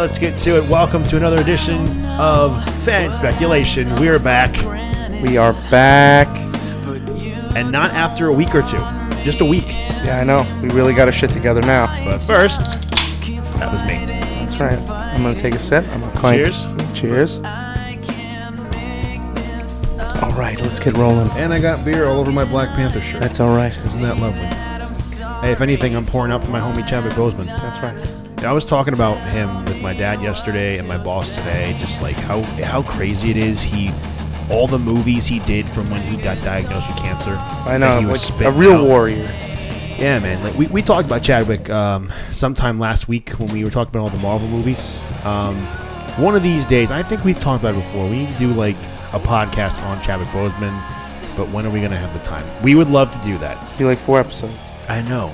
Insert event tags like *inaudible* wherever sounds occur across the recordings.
Let's get to it. Welcome to another edition of Fan Speculation. We're back, We are back. and not after a week or two, just a week. Yeah, I know. We really got our shit together now. But first, that was me. That's right. I'm gonna take a sip. I'm gonna clank. Cheers. Cheers. All right, let's get rolling. And I got beer all over my Black Panther shirt. That's all right. Isn't that lovely? Hey, if anything, I'm pouring out for my homie Chadwick Boseman. That's right. I was talking about him with my dad yesterday and my boss today, just like how how crazy it is. He all the movies he did from when he got diagnosed with cancer. I know. he was Like a real out. warrior. Yeah, man. Like we, we talked about Chadwick um, sometime last week when we were talking about all the Marvel movies. Um, one of these days, I think we've talked about it before. We need to do like a podcast on Chadwick Boseman, but when are we gonna have the time? We would love to do that. Be like four episodes. I know,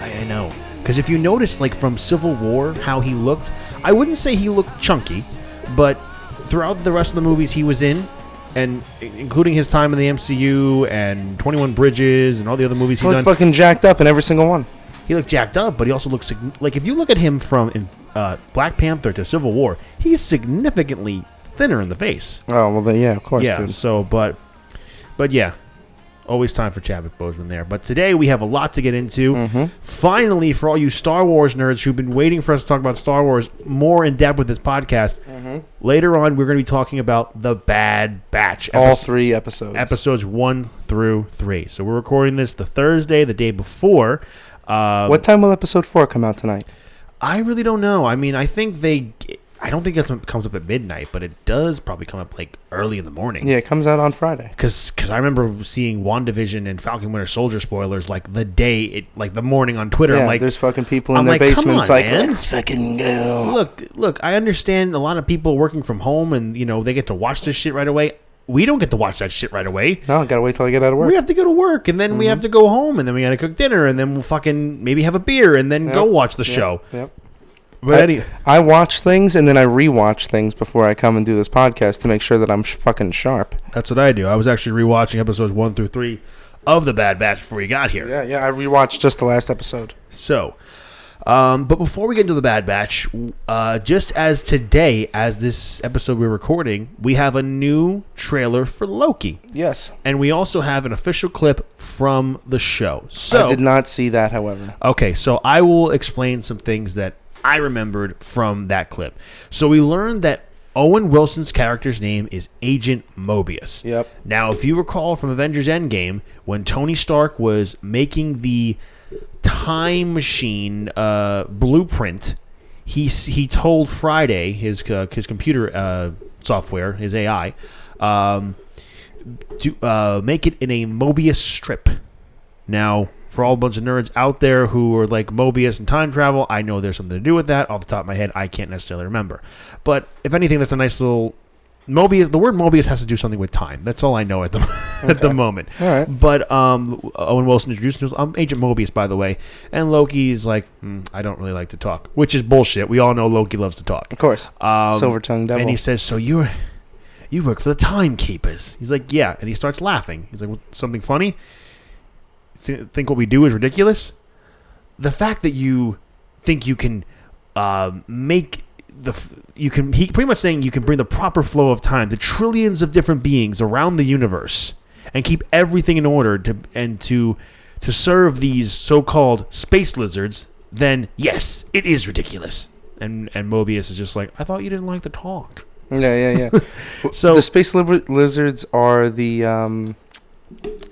I, I know. Because if you notice, like from Civil War, how he looked, I wouldn't say he looked chunky, but throughout the rest of the movies he was in, and including his time in the MCU and Twenty One Bridges and all the other movies He he's looks done, fucking jacked up in every single one. he looked jacked up, but he also looks like if you look at him from uh, Black Panther to Civil War, he's significantly thinner in the face. Oh well, then yeah, of course, yeah. dude. So, but, but yeah, always time for Chadwick Boseman there. But today we have a lot to get into. Mm-hmm. Finally, for all you Star Wars nerds who've been waiting for us to talk about Star Wars more in depth with this podcast, Mm-hmm. later on we're going to be talking about the Bad Batch. All three episodes. episodes one through three. So we're recording this the Thursday, the day before. Um, What time will episode four come out tonight? I really don't know. I mean, I think they. I don't think it comes up at midnight, but it does probably come up like early in the morning. Yeah, it comes out on Friday. Because I remember seeing WandaVision and Falcon Winter Soldier spoilers like the day it like the morning on Twitter. Yeah, I'm like, there's fucking people in I'm their like, come basements on, like, man. let's fucking go. look, look. I understand a lot of people working from home and you know they get to watch this shit right away. We don't get to watch that shit right away. No, I gotta wait till I get out of work. We have to go to work and then we mm-hmm. have to go home and then we got to cook dinner and then we'll fucking maybe have a beer and then go watch the Yep, show. Yep. But I- any, I watch things and then I rewatch things before I come and do this podcast to make sure that I'm sh- fucking sharp. that's what I do. I was actually rewatching episodes one through three of the Bad Batch before you got here. Yeah, yeah. I rewatched just the last episode. So, um, but before we get into the Bad Batch, uh, just as today, as this episode we're recording, we have a new trailer for Loki, Yes, and we also have an official clip from the show. So, I did not see that. However, Okay, so I will explain some things that I remembered from that clip. So we learned that Owen Wilson's character's name is Agent Mobius. Yep. Now, if you recall from Avengers Endgame, when Tony Stark was making the time machine uh, blueprint, he he told Friday his uh, his computer uh, software, his AI, um, to uh, make it in a Mobius strip. Now, for all a bunch of nerds out there who are like Mobius and time travel, I know there's something to do with that. Off the top of my head, I can't necessarily remember. But if anything, that's a nice little Mobius. The word Mobius has to do something with time. That's all I know at the *laughs* at the moment. all right. But um, Owen Wilson introduced himself. I'm Agent Mobius, by the way. And Loki is like, "Hmm, I don't really like to talk, which is bullshit. We all know Loki loves to talk. Of course, Um, silver tongue devil. and he says, "So you're you work for the timekeepers?" He's like, "Yeah," and he starts laughing. He's like, "What- "Something funny? Think what we do is ridiculous? The fact that you think you can um, make the you can he pretty much saying you can bring the proper flow of time to trillions of different beings around the universe and keep everything in order to and to to serve these so-called space lizards. Then yes, it is ridiculous." And and Mobius is just like, "I thought you didn't like the talk." yeah, yeah, yeah. *laughs* So- the space li- lizards are the um.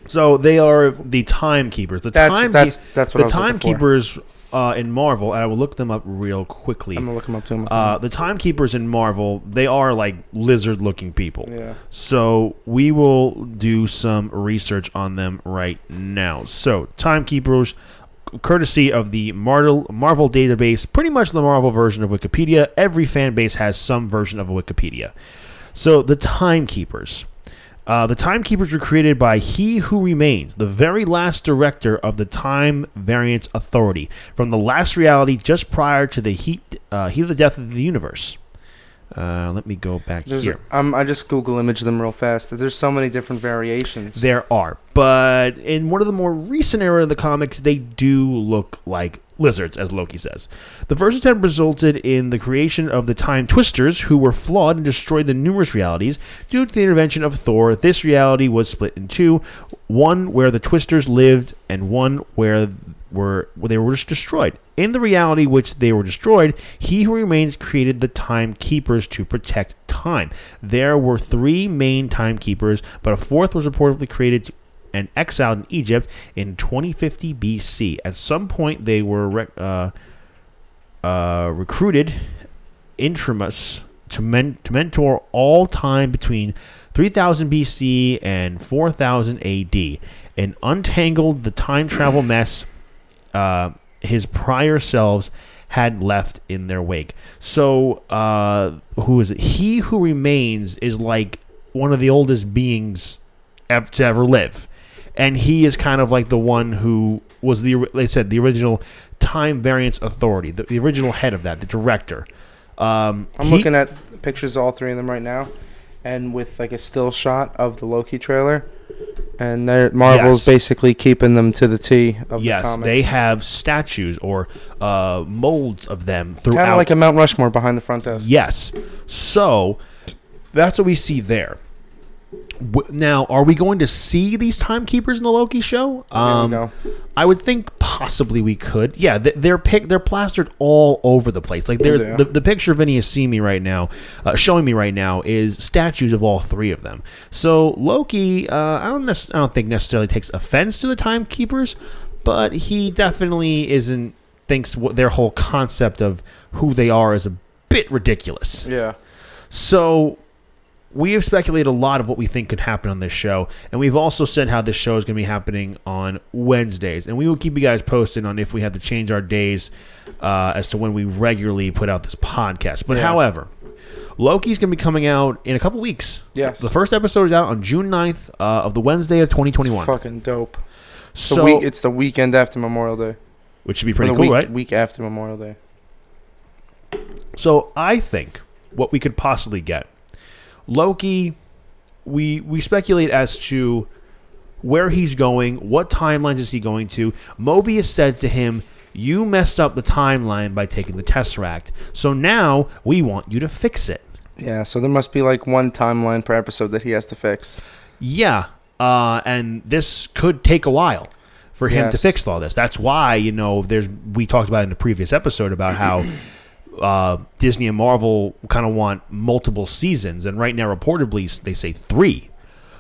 So they are the timekeepers. The That's time that's that's what I the was looking for. timekeepers uh, in Marvel, and I will look them up real quickly. I'm gonna look them up too. Uh, the timekeepers in Marvel, they are like lizard-looking people. yeah. So we will do some research on them right now. So timekeepers, courtesy of the Marvel Marvel database, pretty much the Marvel version of Wikipedia. Every fan base has some version of a Wikipedia. So the timekeepers. Uh, the Timekeepers were created by He Who Remains, the very last director of the Time Variance Authority, from the last reality just prior to the heat, uh, heat of the death of the universe. Uh, let me go back There's here. um, I just Google image them real fast. There's so many different variations. There are, but in one of the more recent era of the comics, they do look like lizards, as Loki says. The first attempt resulted in the creation of the Time Twisters, who were flawed and destroyed the numerous realities. Due to the intervention of Thor, this reality was split in two: one where the Twisters lived, and one where were they were just destroyed. In the reality which they were destroyed, he who remains created the timekeepers to protect time. There were three main timekeepers, but a fourth was reportedly created and exiled in Egypt in 2050 BC. At some point, they were rec- uh, uh, recruited Immortus to, men- to mentor all time between 3000 BC and 4000 AD and untangled the time travel mess uh, his prior selves had left in their wake. So, uh, who is it? He who remains is like one of the oldest beings ever to ever live, and he is kind of like the one who was the they said the original time variance authority, the, the original head of that, the director. Um, I'm he- looking at pictures of all three of them right now, and with like a still shot of the Loki trailer, and they're Marvel's Yes. basically keeping them to the T of the Yes, comics. they have statues or uh, molds of them throughout. kind of like a Mount Rushmore behind the front desk. Yes. So that's what we see there. W- Now, are we going to see these timekeepers in the Loki show? Um, there we go. I would think possibly we could. Yeah, th- they're pic- they're plastered all over the place. Like they're, Yeah. the the picture Vinny is seeing me right now, uh, showing me right now, is statues of all three of them. So Loki, uh, I don't nec- I don't think necessarily takes offense to the timekeepers, but he definitely isn't thinks what their whole concept of who they are is a bit ridiculous. Yeah. So we have speculated a lot of what we think could happen on this show, and we've also said how this show is going to be happening on Wednesdays, and we will keep you guys posted on if we have to change our days uh, as to when we regularly put out this podcast. But Yeah. however, Loki's going to be coming out in a couple weeks. Yes. The first episode is out on June 9th uh, of the Wednesday of 2021. Fucking dope. so, the week, it's the weekend after Memorial Day. which should be pretty cool, week, right? Week after Memorial Day. So I think what we could possibly get, Loki, we we speculate as to where he's going, what timelines is he going to. Mobius said to him, "You messed up the timeline by taking the Tesseract, so now we want you to fix it." Yeah, so there must be like one timeline per episode that he has to fix. Yeah, uh, and this could take a while for him to fix all this. That's why you know there's we talked about in the previous episode about how *clears throat* uh, Disney and Marvel kind of want multiple seasons, and right now reportedly they say three.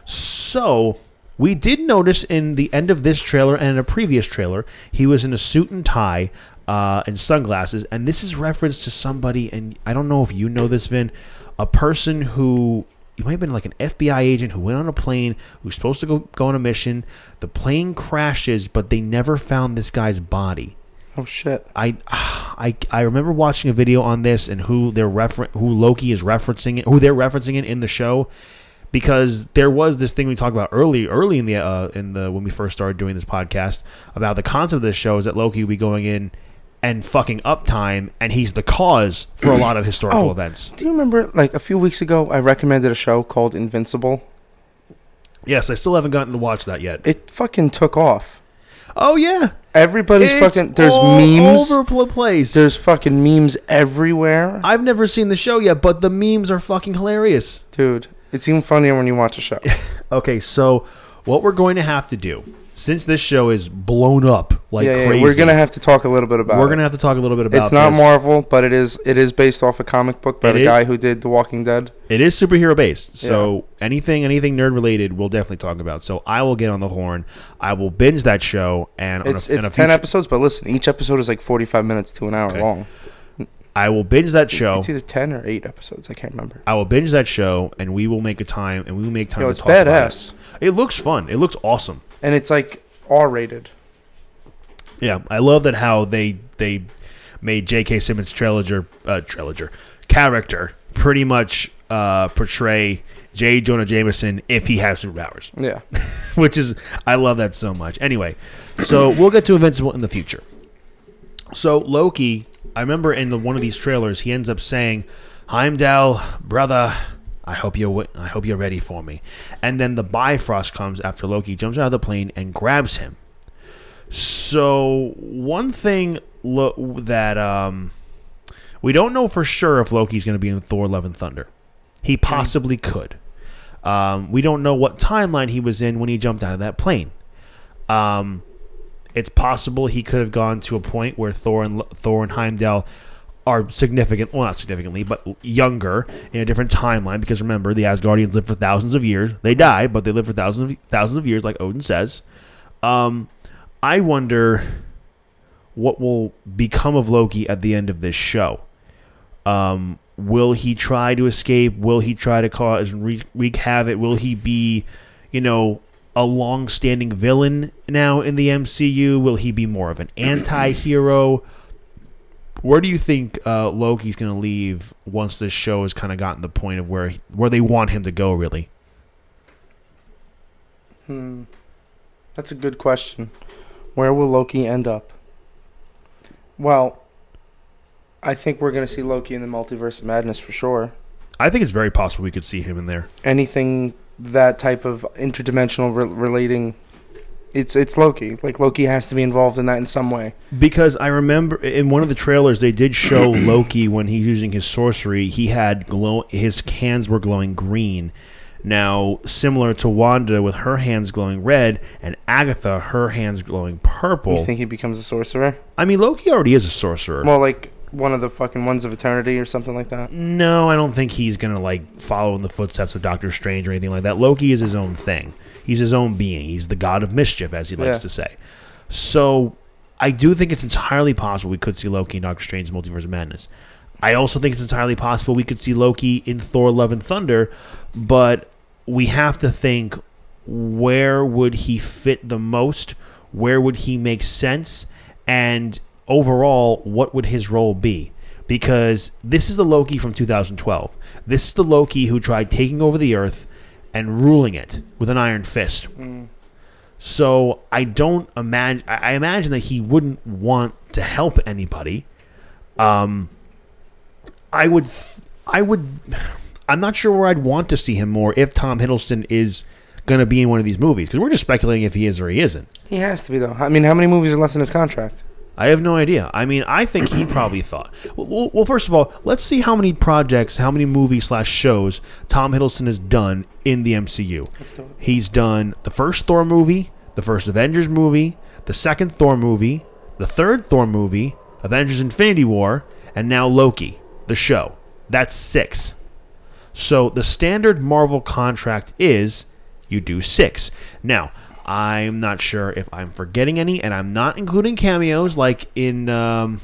So we did notice in the end of this trailer and in a previous trailer, he was in a suit and tie. Uh, and sunglasses, and this is reference to somebody, and I don't know if you know this, Vin, a person who you might have been like an FBI agent who went on a plane who's supposed to go go on a mission. The plane crashes, but they never found this guy's body. Oh shit. I, I, I remember watching a video on this and who they're refer- who Loki is referencing it, who they're referencing it in the show, because there was this thing we talked about early, early in the uh, in the when we first started doing this podcast about the concept of this show is that Loki will be going in and fucking up time, and he's the cause for a lot of historical Oh. events. Do you remember like a few weeks ago I recommended a show called Invincible? Yes, I still haven't gotten to watch that yet. It fucking took off. Oh yeah, Everybody's It's fucking there's all memes. over the place. There's fucking memes everywhere. I've never seen the show yet, but the memes are fucking hilarious. Dude, it's even funnier when you watch a show. *laughs* Okay, so what we're going to have to do, since this show is blown up like yeah, yeah, crazy, we're gonna have to talk a little bit about we're it. gonna have to talk a little bit about. it's not this. Marvel, but it is it is based off a comic book by It the is- guy who did The Walking Dead. It is superhero based, so anything anything nerd related, we'll definitely talk about. So I will get on the horn. I will binge that show, and on It's a, it's ten future- episodes, but listen, each episode is like forty five minutes to an hour Okay. long. I will binge that show. It's either ten or eight episodes. I can't remember. I will binge that show, and we will make a time, and we will make time Yo, to it's talk about badass, it. It looks fun. It looks awesome. and it's like R rated. Yeah, I love that how they they made J.K. Simmons' Trelager, uh, character pretty much uh, portray J. Jonah Jameson if he has superpowers, Yeah, *laughs* which is I love that so much. Anyway, so we'll get to Invincible in the future. So Loki, I remember in the one of these trailers, he ends up saying, "Heimdall, brother, I hope you're I hope you're ready for me." And then the Bifrost comes after Loki jumps out of the plane and grabs him. So one thing lo- that um, we don't know for sure if Loki's going to be in Thor: Love and Thunder. He possibly could. Um, we don't know what timeline he was in when he jumped out of that plane. Um, it's possible he could have gone to a point where Thor and Thor and Heimdall are significant, well, not significantly, but younger in a different timeline. Because remember, the Asgardians live for thousands of years. They die, but they live for thousands of thousands of years, like Odin says. Um, I wonder what will become of Loki at the end of this show. Um, will he try to escape? Will he try to cause wreak, wreak havoc? Will he be, you know, a long-standing villain now in the MCU? Will he be more of an anti-hero? Where do you think uh, Loki's going to leave once this show has kind of gotten the point of where where they want him to go? Really, Hmm. That's a good question. Where will Loki end up? Well, I think we're going to see Loki in the Multiverse of Madness for sure. I think it's very possible we could see him in there. Anything that type of interdimensional re- relating, it's it's Loki. Like Loki has to be involved in that in some way. Because I remember in one of the trailers they did show *clears throat* Loki when he's using his sorcery, he had glow his hands were glowing green. Now, similar to Wanda with her hands glowing red and Agatha her hands glowing purple. You think he becomes a sorcerer? I mean Loki already is a sorcerer. Well, like one of the fucking ones of eternity or something like that. no, I don't think he's going to like follow in the footsteps of Doctor Strange or anything like that. Loki is his own thing. He's his own being. He's the god of mischief as he likes Yeah. to say. So, I do think it's entirely possible we could see Loki in Doctor Strange's Multiverse of Madness. I also think it's entirely possible we could see Loki in Thor: Love and Thunder, but we have to think where would he fit the most? Where would he make sense? And overall, what would his role be? Because this is the Loki from 2012. This is the Loki who tried taking over the Earth and ruling it with an iron fist. So I don't imagine. I imagine that he wouldn't want to help anybody. Um, I would. I would. I'm not sure where I'd want to see him more if Tom Hiddleston is going to be in one of these movies because we're just speculating if he is or he isn't. He has to be though. I mean, how many movies are left in his contract? I have no idea. I mean, I think he probably *clears throat* thought. Well, well, first of all, let's see how many projects, how many movies slash shows Tom Hiddleston has done in the MCU. Let's do it. He's done the first Thor movie, the first Avengers movie, the second Thor movie, the third Thor movie, Avengers Infinity War, and now Loki, the show. That's six. So the standard Marvel contract is you do six. Now, I'm not sure if I'm forgetting any, and I'm not including cameos like in. Um,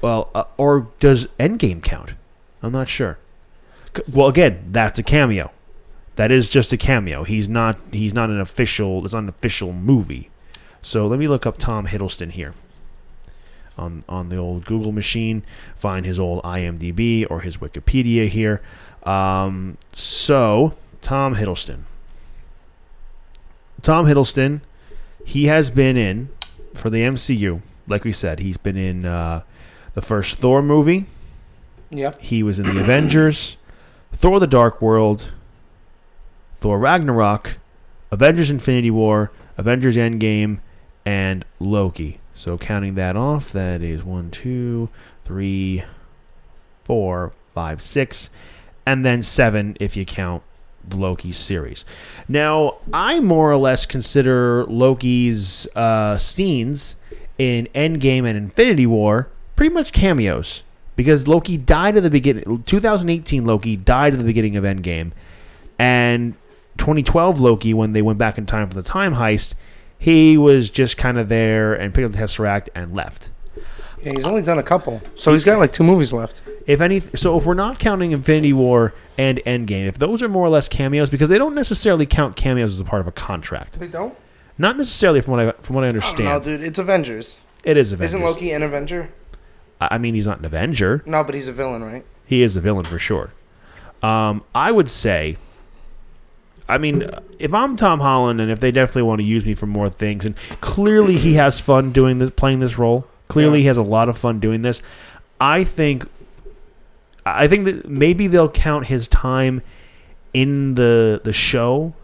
well, uh, or does Endgame count? I'm not sure. Well, again, that's a cameo. That is just a cameo. He's not. He's not an official. It's not an official movie. So let me look up Tom Hiddleston here. On on the old Google machine, find his old IMDb or his Wikipedia here. Um, so Tom Hiddleston. Tom Hiddleston, he has been in for the MCU. Like we said, he's been in uh, the first Thor movie. Yep. He was in the Avengers, Thor: The Dark World, Thor: Ragnarok, Avengers: Infinity War, Avengers: Endgame, and Loki. So counting that off, that is one, two, three, four, five, six, and then seven if you count Loki series. Now, I more or less consider Loki's uh, scenes in Endgame and Infinity War pretty much cameos because Loki died at the beginning. 2018 Loki died at the beginning of Endgame, and 2012 Loki, when they went back in time for the time heist, he was just kind of there and picked up the Tesseract and left. Yeah, he's only done a couple, so he's got like two movies left. If any, so if we're not counting Infinity War and Endgame, if those are more or less cameos, because they don't necessarily count cameos as a part of a contract, They don't. not necessarily from what I from what I I don't dude. It's Avengers. It is Avengers. Isn't Loki an Avenger? I I mean, he's not an Avenger. No, but he's a villain, right? He is a villain for sure. Um, I would say. I mean, if I'm Tom Holland and if they definitely want to use me for more things, and clearly he has fun doing this, playing this role, Clearly, Yeah. he has a lot of fun doing this. I think, I think that maybe they'll count his time in the the show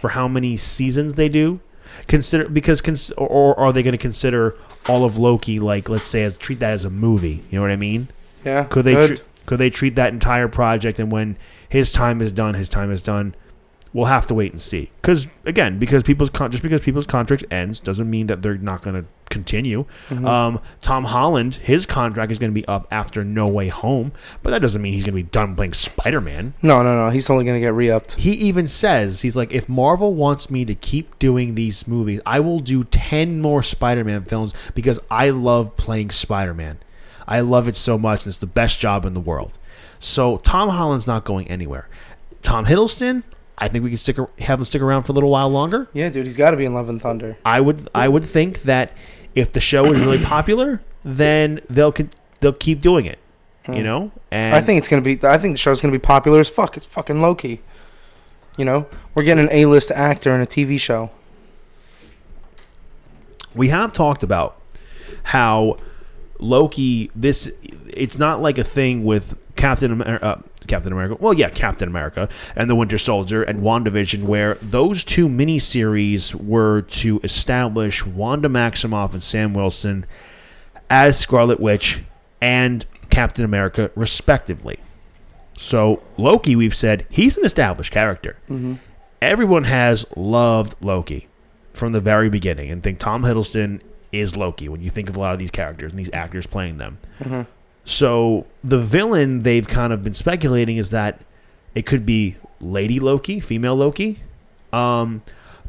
for how many seasons they do. Consider because cons- or, are they going to consider all of Loki like let's say as treat that as a movie? You know what I mean? Yeah. Could they tr- could they treat that entire project and when his time is done, his time is done. We'll have to wait and see. Because again, because people's con- just because people's contract ends doesn't mean that they're not going to continue. Mhm. Um, Tom Holland, his contract is going to be up after No Way Home, but that doesn't mean he's going to be done playing Spider Man. no, no, no. He's only gonna get re-upped. He even says he's like, if Marvel wants me to keep doing these movies, I will do ten more Spider-Man films because I love playing Spider-Man. I love it so much, and it's the best job in the world. So Tom Holland's not going anywhere. Tom Hiddleston, I think we can stick have him stick around for a little while longer. Yeah, dude. He's got to be in Love and Thunder. I would I would think that if the show is really popular, then they'll they'll keep doing it. You Hmm. know, and I think it's gonna be. I think the show's gonna be popular as fuck. It's fucking Loki. You know, we're getting an A-list actor in a TV show. we have talked about how Loki this it's not like a thing with Captain America uh, Captain America. Well, yeah, Captain America and the Winter Soldier and WandaVision where those two miniseries were to establish Wanda Maximoff and Sam Wilson as Scarlet Witch and Captain America respectively. So, Loki we've said he's an established character Mm-hmm. everyone has loved Loki from the very beginning and think Tom Hiddleston is Loki when you think of a lot of these characters and these actors playing them. Mm-hmm. So the villain they've kind of been speculating is that it could be Lady Loki, female Loki. Um,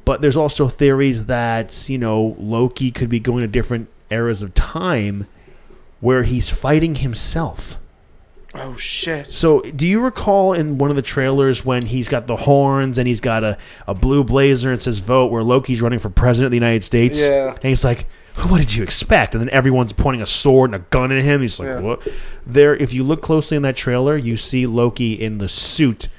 but there's also theories that, you know, Loki could be going to different eras of time where he's fighting himself. Oh shit. So, do you recall in one of the trailers when he's got the horns and he's got a, a blue blazer and says vote where Loki's running for president of the United States? Yeah. And he's like, what did you expect? And then everyone's pointing a sword and a gun at him. He's like, Yeah. what? There, if you look closely in that trailer, you see Loki in the suit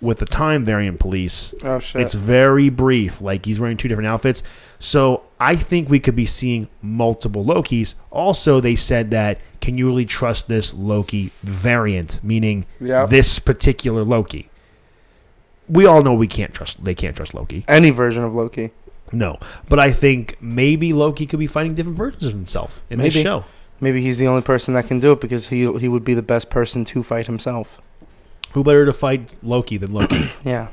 with the time variant police. Oh shit. It's very brief, like he's wearing two different outfits. So I think we could be seeing multiple Lokis. Also, they said that can you really trust this Loki variant, meaning Yeah. this particular Loki? We all know we can't trust. They can't trust Loki. Any version of Loki. No, but I think maybe Loki could be fighting different versions of himself in this Maybe. show. Maybe he's the only person that can do it because he he would be the best person to fight himself. Who better to fight Loki than Loki? *clears throat* Yeah.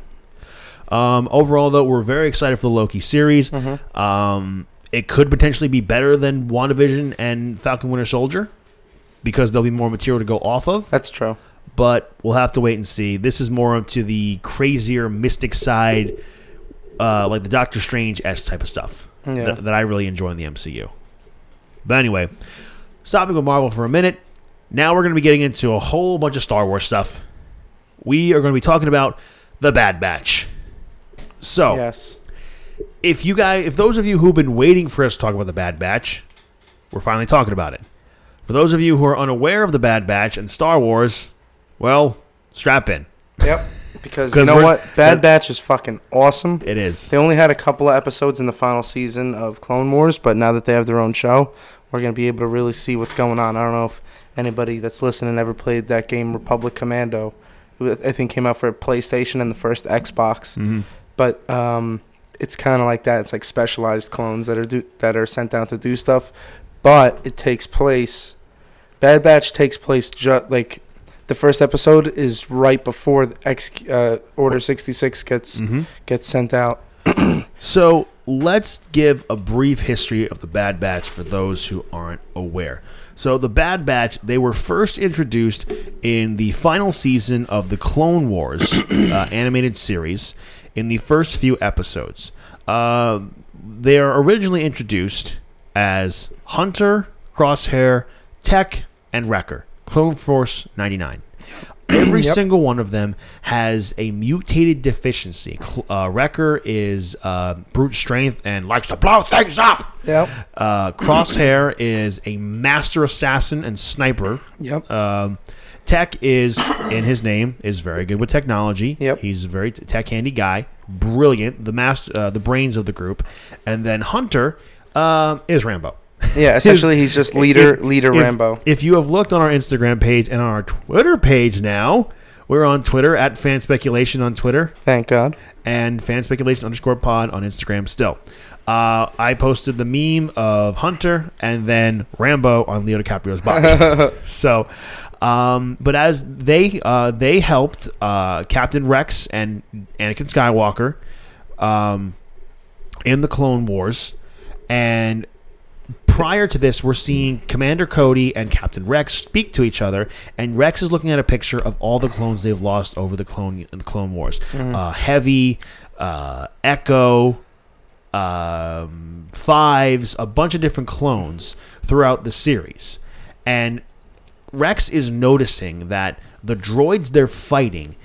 um, overall, though, we're very excited for the Loki series. Mm-hmm. Um, it could potentially be better than WandaVision and Falcon Winter Soldier because there'll be more material to go off of. That's true. But we'll have to wait and see. This is more to the crazier mystic side, uh, like the Doctor Strange s type of stuff Yeah. that, that I really enjoy in the MCU. But anyway, stopping with Marvel for a minute. Now we're going to be getting into a whole bunch of Star Wars stuff. We are going to be talking about the Bad Batch. So, Yes. if you guys, if those of you who've been waiting for us to talk about the Bad Batch, we're finally talking about it. For those of you who are unaware of the Bad Batch and Star Wars, well, strap in. Yep. *laughs* Because you know we're- what? Bad Batch is fucking awesome. It is. They only had a couple of episodes in the final season of Clone Wars, but now that they have their own show, we're gonna be able to really see what's going on. I don't know if anybody that's listening ever played that game Republic Commando. I think came out for PlayStation and the first Xbox. Mhm. But um, it's kind of like that. It's like specialized clones that are do, that are sent down to do stuff, but it takes place. Bad Batch takes place ju- like the first episode is right before the X uh, Order sixty six gets Mhm. gets sent out. *clears throat* So let's give a brief history of the Bad Batch for those who aren't aware. So the Bad Batch, they were first introduced in the final season of the Clone Wars *clears throat* uh, animated series in the first few episodes. Uh, they are originally introduced as Hunter, Crosshair, Tech, and Wrecker. Clone Force 99. Every Yep. single one of them has a mutated deficiency. Uh, Wrecker is uh, brute strength and likes to blow things up. Yep. Uh, Crosshair is a master assassin and sniper. Yep. Um, Tech is in his name is very good with technology. Yep. he's a very t- tech handy guy, brilliant, the master, uh, the brains of the group. And then Hunter um, is Rambo. Yeah, *laughs* essentially he's just leader leader if, Rambo. If you have looked on our Instagram page and on our Twitter page now, we're on Twitter at fan speculation on Twitter Thank God. and fan speculation underscore pod on Instagram still. Uh, I posted the meme of Hunter and then Rambo on Leo DiCaprio's body. *laughs* so, um, but as they uh, they helped uh, Captain Rex and Anakin Skywalker um, in the Clone Wars, and prior to this, we're seeing Commander Cody and Captain Rex speak to each other, and Rex is looking at a picture of all the clones they've lost over the clone the Clone Wars. Uh, Heavy, uh, Echo, um, Fives, a bunch of different clones throughout the series, and Rex is noticing that the droids they're fighting,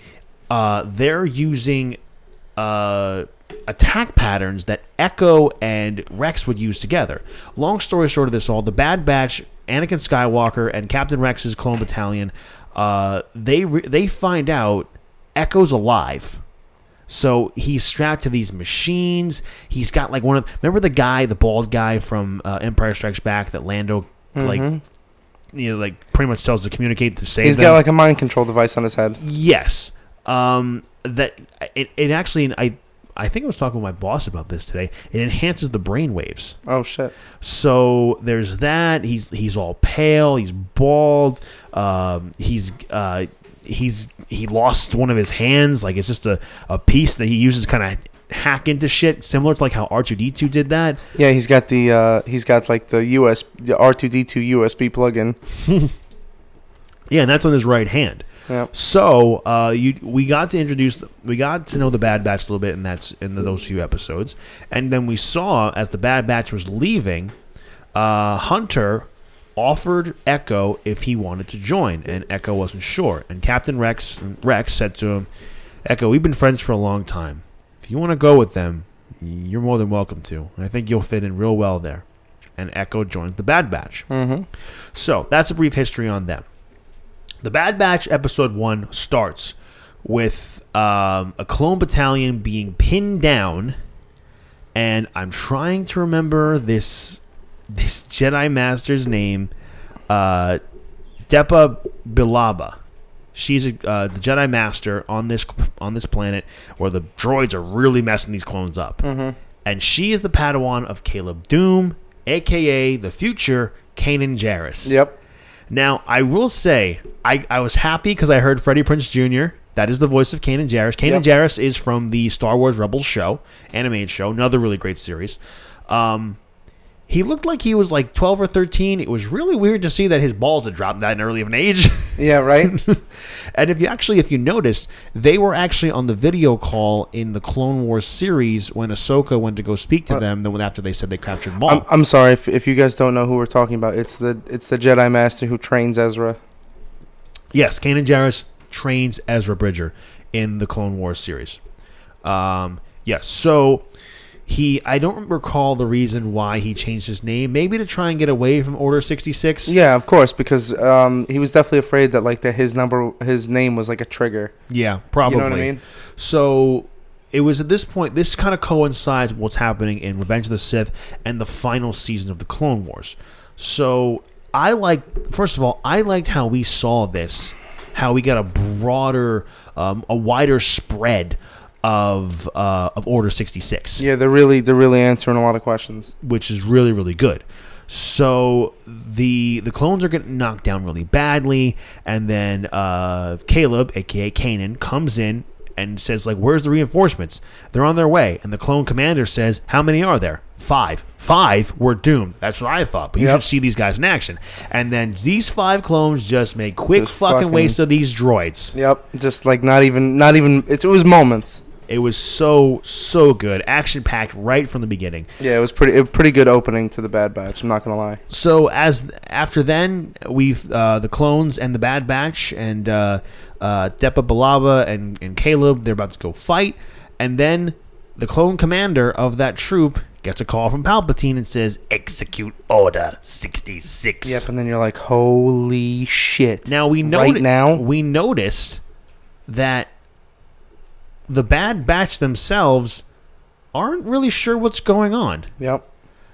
uh, they're using uh, attack patterns that Echo and Rex would use together. Long story short of this all, the Bad Batch, Anakin Skywalker, and Captain Rex's clone battalion, uh, they re- they find out Echo's alive. So he's strapped to these machines. He's got like one of remember the guy, the bald guy from uh, Empire Strikes Back that Lando like you know like pretty much tells to communicate to save Mm-hmm. He's them. got like a mind control device on his head. Yes. Um, that it, it actually I I think I was talking with my boss about this today. It enhances the brain waves. Oh shit. So there's that. He's he's all pale. He's bald. Um, he's uh, he's he lost one of his hands. Like it's just a, a piece that he uses kind of hack into shit, similar to like how R two D two did that. Yeah, he's got the uh, he's got like the US the R two D two USB plug-in. *laughs* Yeah, and that's on his right hand. So uh, you we got to introduce we got to know the Bad Batch a little bit, and that's in the, those few episodes. And then we saw as the Bad Batch was leaving, uh, Hunter offered Echo if he wanted to join, and Echo wasn't sure. And Captain Rex Rex said to him, "Echo, we've been friends for a long time. If you want to go with them, you're more than welcome to. I think you'll fit in real well there." And Echo joined the Bad Batch. Mm-hmm. So that's a brief history on them. The Bad Batch episode one starts with um, a clone battalion being pinned down, and I'm trying to remember this this Jedi Master's name, uh, Depa Billaba. She's a, uh, the Jedi Master on this on this planet where the droids are really messing these clones up, Mm-hmm. and she is the Padawan of Caleb Dume, aka the future Kanan Jarrus. Yep. Now, I will say, I, I was happy because I heard Freddie Prinze Jr. That is the voice of Kanan Jarrus. Kanan Yep. Jarrus is from the Star Wars Rebels show, animated show, another really great series. Um, he looked like he was like 12 or 13. It was really weird to see that his balls had dropped that early of an age. *laughs* Yeah. Right. and if you actually, if you notice, they were actually on the video call in the Clone Wars series when Ahsoka went to go speak to Uh, them. Then after they said they captured Maul. I'm, I'm sorry if, if you guys don't know who we're talking about. It's the it's the Jedi Master who trains Ezra. Yes, Kanan Jarrus trains Ezra Bridger in the Clone Wars series. Um, yes, so he I don't recall the reason why he changed his name. Maybe to try and get away from Order sixty six. Yeah, of course, because um, he was definitely afraid that like that his number his name was like a trigger. Yeah, probably. You know what I mean? So it was at this point. This kind of coincides with what's happening in Revenge of the Sith and the final season of the Clone Wars. So I like. First of all, I liked how we saw this. How we got a broader, um, a wider spread of uh, of Order sixty six. Yeah, they're really they're really answering a lot of questions. which is really really good. So the the clones are getting knocked down really badly, and then uh, Caleb, aka Kanan, comes in and says like, "Where's the reinforcements? They're on their way." And the clone commander says, "How many are there? Five. Five. We're doomed." That's what I thought. But you Yep. should see these guys in action. And then these five clones just make quick Just fucking, fucking- waste of these droids. Yep, just like not even not even it was moments. It was so so good, action packed right from the beginning. Yeah, it was pretty a pretty good opening to the Bad Batch. I'm not gonna lie. So as after then, we've uh, the clones and the Bad Batch and uh, uh, Depa Billaba and, and Caleb. They're about to go fight, and then the clone commander of that troop gets a call from Palpatine and says, "Execute Order 66." Yep, and then you're like, holy shit. Now we know right now. we noticed that the Bad Batch themselves aren't really sure what's going on. Yep.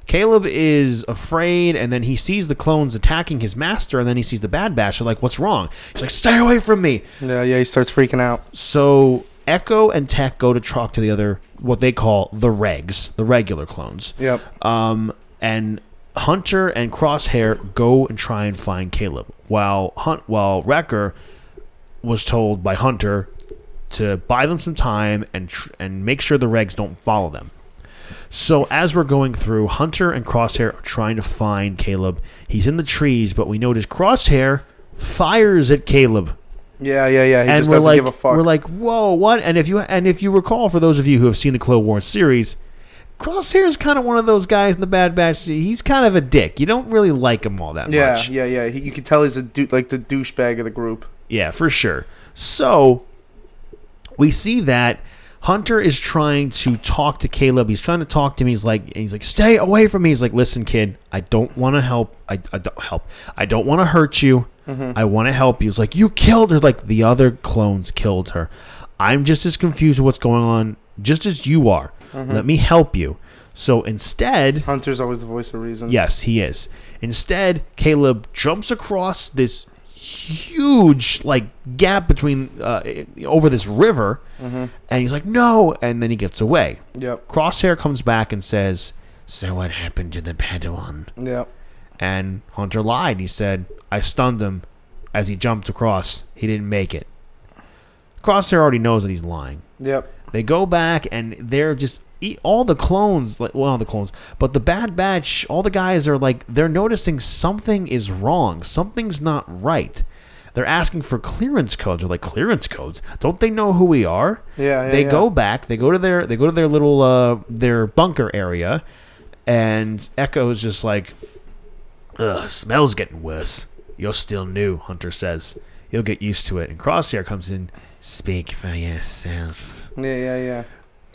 Caleb is afraid, and then he sees the clones attacking his master, and then he sees the Bad Batch. They're like, "What's wrong?" He's like, "Stay away from me!" Yeah, yeah. He starts freaking out. So Echo and Tech go to talk to the other, what they call the regs, the regular clones. Yep. Um, and Hunter and Crosshair go and try and find Caleb, while Hunt, while Wrecker was told by Hunter to buy them some time and tr- and make sure the regs don't follow them. So as we're going through, Hunter and Crosshair are trying to find Caleb. He's in the trees, but we notice Crosshair fires at Caleb Yeah, yeah, yeah. He and just we're doesn't like, give a fuck. we're like, whoa, what? And if you and if you recall, for those of you who have seen the Clone Wars series, Crosshair is kind of one of those guys in the Bad Batch. He's kind of a dick. You don't really like him all that yeah, much. yeah, yeah. yeah. you can tell he's a du- like the douchebag of the group. Yeah, for sure. So we see that Hunter is trying to talk to Caleb. He's trying to talk to me. He's like, he's like, stay away from me. He's like, listen, kid, I don't want to help. I, I don't help. I don't want to hurt you. Mm-hmm. I want to help you. He's like, you killed her. Like the other clones killed her. I'm just as confused with what's going on, just as you are. Mm-hmm. Let me help you. So instead, Hunter's always the voice of reason. Yes, he is. Instead, Caleb jumps across this huge like gap between uh, over this river, and he's like, "No!" And then he gets away. Yep. Crosshair comes back and says, "So what happened to the Padawan?" Yep. And Hunter lied. He said, "I stunned him as he jumped across. He didn't make it." Crosshair already knows that he's lying. Yep. They go back and they're just all the clones, like well, the clones, but the Bad Batch. All the guys are like they're noticing something is wrong. Something's not right. They're asking for clearance codes. They're like clearance codes. Don't they know who we are? Yeah. yeah they yeah. go back. They go to their they go to their little uh their bunker area, and Echo's just like, "Ugh, smells getting worse." You're still new, Hunter says. You'll get used to it. And Crosshair comes in. Speak for yourself. Yeah, yeah, yeah.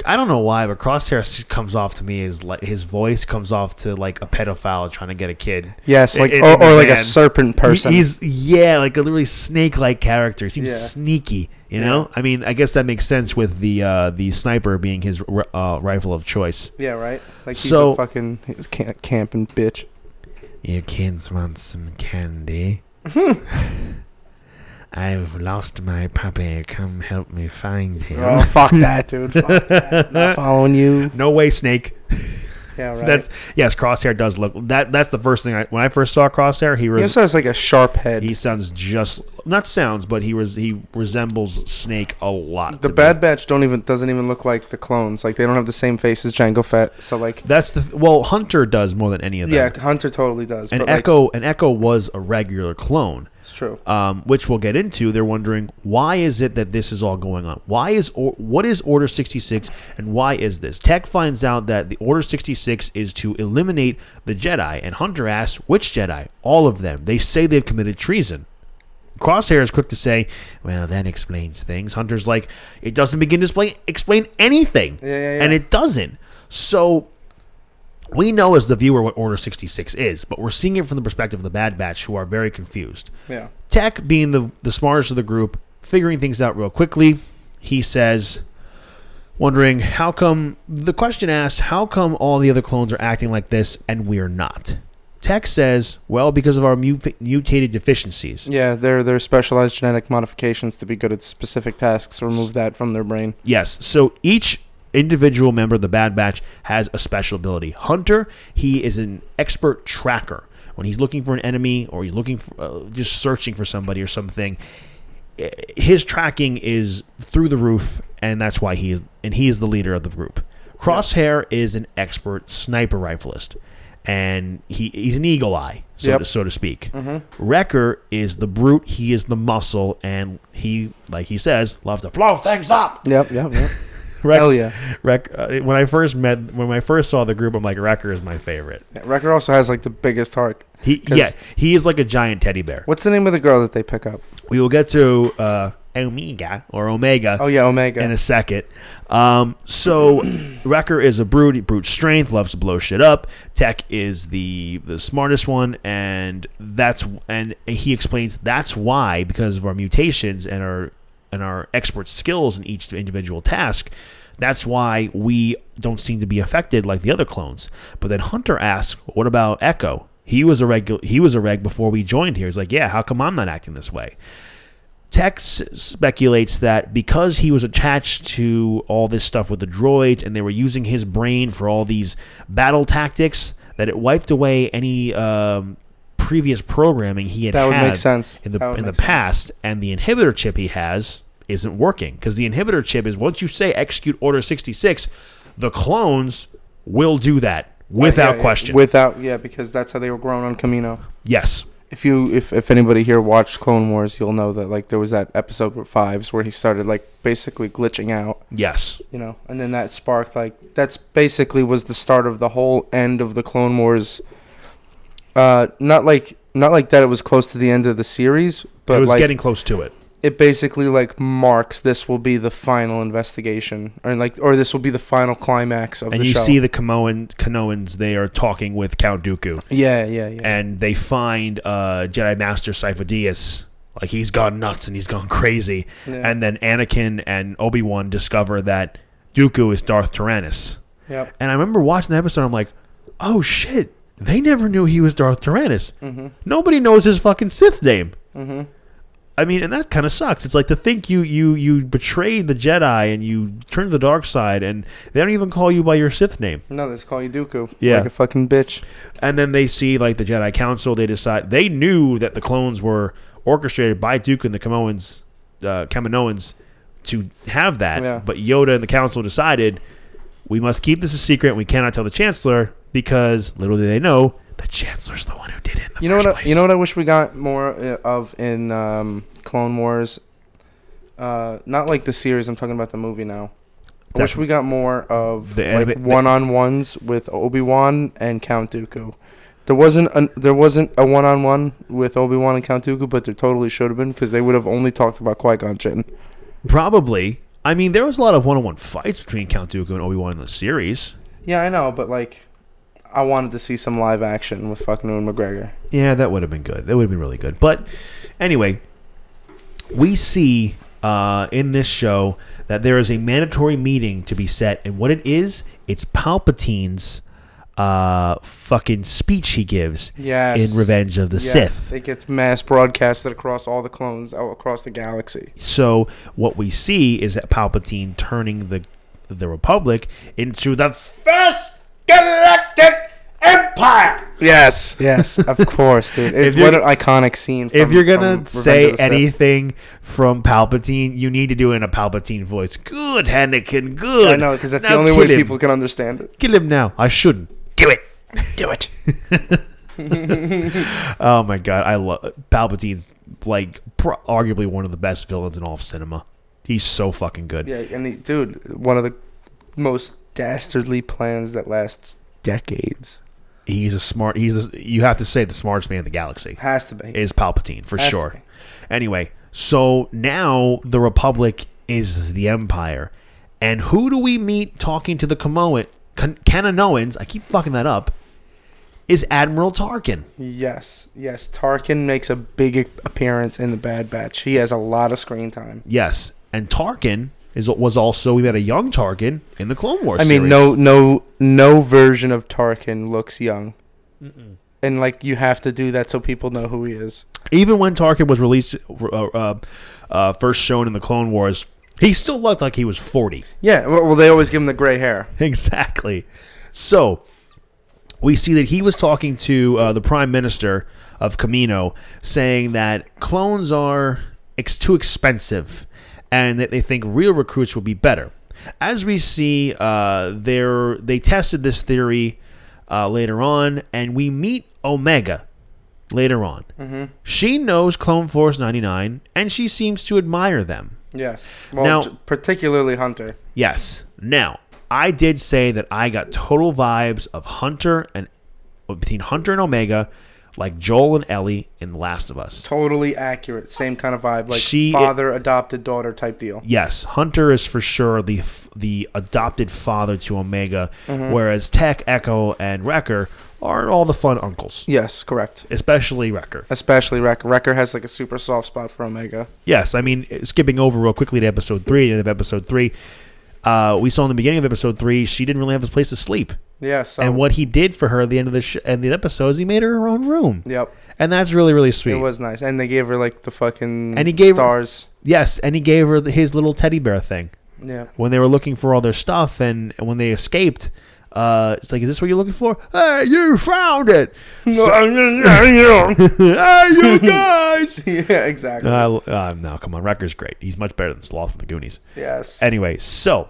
I don't know why, but Crosshair comes off to me as like his voice comes off to like a pedophile trying to get a kid. Yes, like In- or, or like a serpent person. He- he's yeah, like a really snake-like character. He seems Yeah. sneaky. You know, I mean, I guess that makes sense with the uh, the sniper being his r- uh, rifle of choice. yeah, right. Like he's So- a fucking he's ca- camping bitch. Your kids want some candy. *laughs* *laughs* I've lost my puppy. Come help me find him. Oh fuck *laughs* that, dude. Fuck that. Not following you. No way, Snake. Yeah, *laughs* right. That's yes. Crosshair does look that. That's the first thing I when I first saw Crosshair. He he also has like a sharp head. he sounds just not sounds, but he was he resembles Snake a lot. the to me. Bad Batch don't even doesn't even look like the clones. Like they don't have the same face as Jango Fett. So like, That's the well Hunter does more than any of them. yeah, Hunter totally does. and but like, Echo and Echo was a regular clone. True. um, which we'll get into. They're wondering why is it that this is all going on? Why is or what is Order sixty six, and why is this? Tech finds out that the Order sixty six is to eliminate the Jedi, and Hunter asks which Jedi? All of them. They say they've committed treason. Crosshair is quick to say, "Well, that explains things." Hunter's like, "It doesn't begin to explain explain anything," Yeah, yeah, yeah. and it doesn't. So we know as the viewer what Order 66 is, but we're seeing it from the perspective of the Bad Batch who are very confused. Yeah. Tech, being the, the smartest of the group, figuring things out real quickly, he says, wondering how come, the question asks, how come all the other clones are acting like this and we're not? Tech says, well, because of our mu- mutated deficiencies. Yeah, they're they're specialized genetic modifications to be good at specific tasks. Remove that from their brain. Yes. So each individual member of the Bad Batch has a special ability. Hunter, he is an expert tracker. When he's looking for an enemy or he's looking for uh, just searching for somebody or something, eh, his tracking is through the roof, and that's why he is and he is the leader of the group. Crosshair is an expert sniper rifleist, and he, he's an eagle eye, so Yep. to, so to speak. Mm-hmm. Wrecker is the brute. He is the muscle, and he, like he says, loves to blow things up. Yep, yep, yep. Wreck- Hell yeah. Wreck, uh, when I first met, when I first saw the group, I'm like, Wrecker is my favorite. yeah. Wrecker also has like the biggest heart. He, 'Cause- yeah, he is like a giant teddy bear. What's the name of the girl that they pick up? We will get to uh, Omega or Omega Oh yeah, Omega. in a second. Um, so *clears throat* Wrecker is a brute, brute strength, loves to blow shit up. Tech is the the smartest one, and that's and he explains that's why because of our mutations and our and our expert skills in each individual task. That's why we don't seem to be affected like the other clones. But then Hunter asks, "What about Echo? He was a reg. He was a reg before we joined here." He's like, "Yeah, how come I'm not acting this way?" Tex speculates that because he was attached to all this stuff with the droids and they were using his brain for all these battle tactics, that it wiped away any um, previous programming he had That would had make sense. in the in the sense. past, and the inhibitor chip he has isn't working because the inhibitor chip is once you say execute order sixty six, the clones will do that without Yeah, yeah, question. Without yeah, because that's how they were grown on Kamino. yes, If you if if anybody here watched Clone Wars, you'll know that like there was that episode with Fives where he started like basically glitching out, yes, you know, and then that sparked like that's basically was the start of the whole end of the Clone Wars. Uh, not like not like that. It was close to the end of the series, but it was like getting close to it. it basically like marks this will be the final investigation, or like or this will be the final climax of the And the you show. see the Kamoan, Kanoans, they are talking with Count Dooku, yeah, yeah, yeah. and they find uh, Jedi Master Sifo Dyas. Like he's gone nuts and he's gone crazy. Yeah. And then Anakin and Obi Wan discover that Dooku is Darth Tyrannus. yep. And I remember watching the episode. I'm like, oh shit, they never knew he was Darth Tyrannus. Mhm. Nobody knows his fucking Sith name. Mhm. I mean, and that kind of sucks. It's like to think you you you betrayed the Jedi and you turned to the dark side, and they don't even call you by your Sith name. No, they just call you Dooku. Yeah. Like a fucking bitch. And then they see like the Jedi Council. They decide they knew that the clones were orchestrated by Dooku and the Kaminoans, uh, Kaminoans, to have that. Yeah. But Yoda and the Council decided we must keep this a secret. We cannot tell the Chancellor because little do they know the Chancellor's the one who did it. In the You know what? I, you know what I wish we got more uh, of in um, Clone Wars. Uh, not like the series. I'm talking about the movie now. I wish we got more of The like one-on-ones with Obi Wan and Count Dooku. There wasn't an, there wasn't a one-on-one with Obi Wan and Count Dooku, but there totally should have been because they would have only talked about Qui Gon Jinn. Probably. I mean, there was a lot of one-on-one fights between Count Dooku and Obi Wan in the series. Yeah, I know, but like, I wanted to see some live action with fucking Ewan McGregor. Yeah, that would have been good. That would have been really good. But anyway, we see uh, in this show that there is a mandatory meeting to be set, and what it is, it's Palpatine's uh, fucking speech he gives Yes. in Revenge of the yes, Sith. It gets mass broadcasted across all the clones out across the galaxy. So what we see is that Palpatine turning the the Republic into the first galactic empire. Yes, yes, of *laughs* course, dude. It's what an iconic scene. if you're gonna say of Sith. anything from Palpatine, you need to do it in a Palpatine voice. Good, Anakin. Good. I know because that's the only way him. people can understand it. Kill him now. I shouldn't. Do it. Do it. *laughs* Oh my god, I love Palpatine's like pro- arguably one of the best villains in all of cinema. He's so fucking good. Yeah, and he, dude, one of the most dastardly plans that lasts decades He's a smart. He's a, you have to say the smartest man in the galaxy has to be. is Palpatine for Has sure. Anyway, so now the Republic is the Empire, and who do we meet talking to the Kamoan, Kan- Kananoans? I keep fucking that up. Is Admiral Tarkin? Yes, yes. Tarkin makes a big appearance in the Bad Batch. He has a lot of screen time. Yes, and Tarkin is was also we had a young Tarkin in the Clone Wars. I mean, series. no, no, no version of Tarkin looks young, and like you have to do that so people know who he is. even when Tarkin was released, uh, uh, uh, first shown in the Clone Wars, he still looked like he was forty. Yeah, well, well, they always give him the gray hair. *laughs* exactly. So we see that he was talking to uh, the prime minister of Kamino, saying that clones are ex- too expensive, and that they think real recruits would be better. As we see, uh, they're, tested this theory uh, later on, and we meet Omega later on. Mm-hmm. She knows Clone Force 99, and she seems to admire them. Yes. Well, Now- particularly Hunter. Yes. Now, I did say that I got total vibes of Hunter and between Hunter and Omega, like Joel and Ellie in The Last of Us. Totally accurate. Same kind of vibe, like She- father adopted daughter type deal. Yes, Hunter is for sure the the adopted father to Omega, Mm-hmm. whereas Tech, Echo, and Wrecker are all the fun uncles, Yes, correct. especially Wrecker. Especially Wrecker. Wrecker has like a super soft spot for Omega. Yes, I mean skipping over real quickly to episode three. End of episode three, Uh, we saw in the beginning of episode three, she didn't really have a place to sleep, Yeah. So. and what he did for her at the end of the sh- end of the episode is he made her her own room, Yep. and that's really really sweet. It was nice, and they gave her like the fucking And he gave her- stars. Yes, and he gave her the- his little teddy bear thing Yeah. when they were looking for all their stuff, and, when they escaped. Uh, it's like, is this what you're looking for? Hey, you found it! *laughs* *laughs* hey, you *laughs* guys! yeah. Exactly. Uh, uh, no, come on, Wrecker's great. He's much better than Sloth from the Goonies. yes. Anyway, so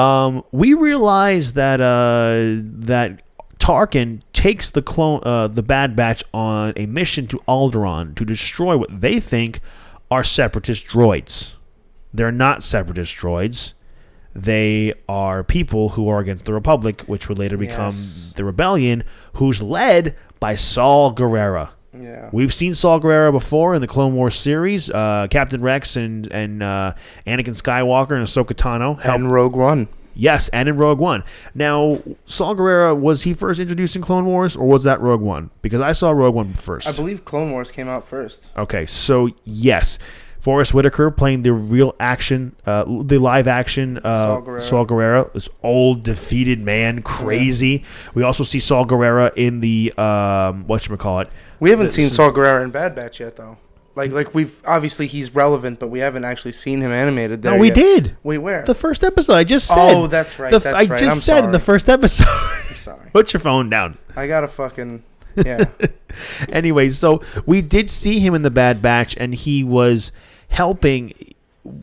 um, we realize that uh, that Tarkin takes the clone, uh, the Bad Batch, on a mission to Alderaan to destroy what they think are separatist droids. They're not separatist droids. They are people who are against the Republic, which would later become Yes. the Rebellion, who's led by Saul Gerrera. Yeah. We've seen Saul Gerrera before in the Clone Wars series. Uh, Captain Rex and and uh, Anakin Skywalker and Ahsoka Tano helped. And Rogue One. yes, and in Rogue One. Now, Saul Gerrera was he first introduced in Clone Wars, or was that Rogue One? Because I saw Rogue One first. I believe Clone Wars came out first. Okay, so yes, Forest Whitaker playing the real action, uh, the live action uh, Saul Gerrera. Saul Gerrera, this old defeated man, crazy. We also see Saul Gerrera in the um, what you call it. We haven't This seen Saul Gerrera in Bad Batch yet, though. Like, like we've obviously he's relevant, but we haven't actually seen him animated there. No, we yet. did. Wait, where? The first episode, I just said. oh, that's right. The f- that's I right. just I'm said in the first episode. I'm sorry. *laughs* Put your phone down. I got a fucking *laughs* yeah. Anyway, so we did see him in the Bad Batch, and he was helping.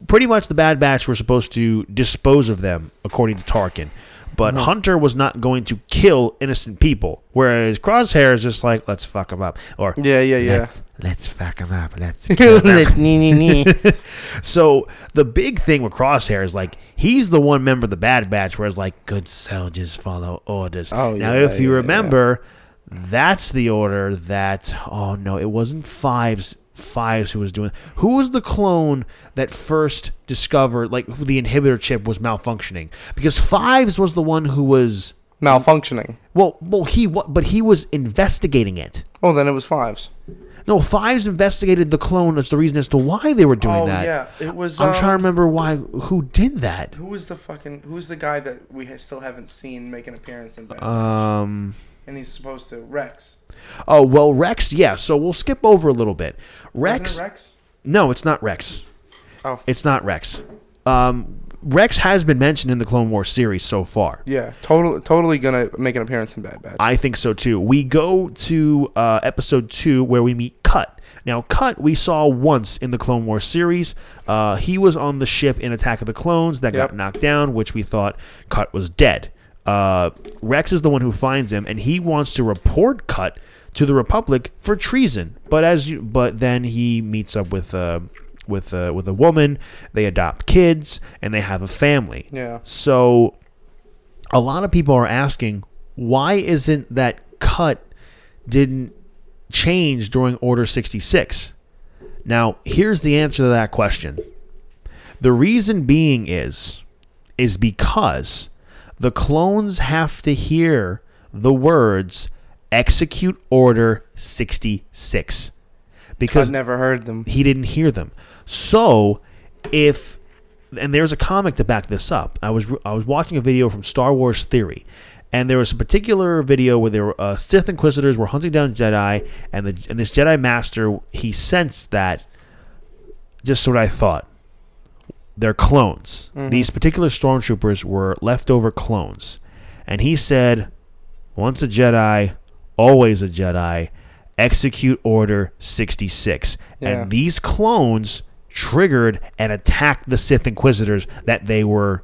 Pretty much, the Bad Batch were supposed to dispose of them, according to Tarkin. But Mm-hmm. Hunter was not going to kill innocent people, whereas Crosshair is just like, let's fuck him up, or Yeah, yeah, yeah. let's let's fuck him up, let's *laughs* kill him. Let- nee, nee, nee. *laughs* So the big thing with Crosshair is like he's the one member of the Bad Batch where it's like good soldiers follow orders. Oh, now yeah, if you yeah, remember, that's the order that oh no, it wasn't Fives. Fives who was doing. Who was the clone that first discovered like the inhibitor chip was malfunctioning? Because Fives was the one who was Malfunctioning. well, well he wa- but he was investigating it. Oh, then it was fives. No, Fives investigated the clone as the reason as to why they were doing oh that. yeah, it was. I'm um, trying to remember why who did that. Who was the fucking? Who's the guy that we still haven't seen make an appearance in Bad Um. and he's supposed to Rex. Oh well, Rex. Yeah. So we'll skip over a little bit. Rex. Rex? No, it's not Rex. Oh. It's not Rex. Um, Rex has been mentioned in the Clone Wars series so far. Yeah, totally, totally gonna make an appearance in Bad Batch. I think so too. We go to uh, episode two where we meet Cut. Now, Cut we saw once in the Clone Wars series. Uh, he was on the ship in Attack of the Clones that Yep. got knocked down, which we thought Cut was dead. Uh, Rex is the one who finds him, and he wants to report Cut to the Republic for treason. But as you, but then he meets up with uh, with uh, with a woman. They adopt kids, and they have a family. yeah, So a lot of people are asking why isn't that cut didn't change during Order 66? Now, here's the answer to that question. The reason being is is because the clones have to hear the words execute order 66 because I've never heard them. he didn't hear them. So, if and there's a comic to back this up. I was I was watching a video from Star Wars Theory, and there was a particular video where there were uh, Sith Inquisitors were hunting down Jedi, and the and this Jedi Master he sensed that. Just what I thought. They're clones. Mhm. These particular stormtroopers were leftover clones, and he said, "Once a Jedi, always a Jedi." Execute Order 66. Yeah. And these clones triggered and attacked the Sith Inquisitors that they were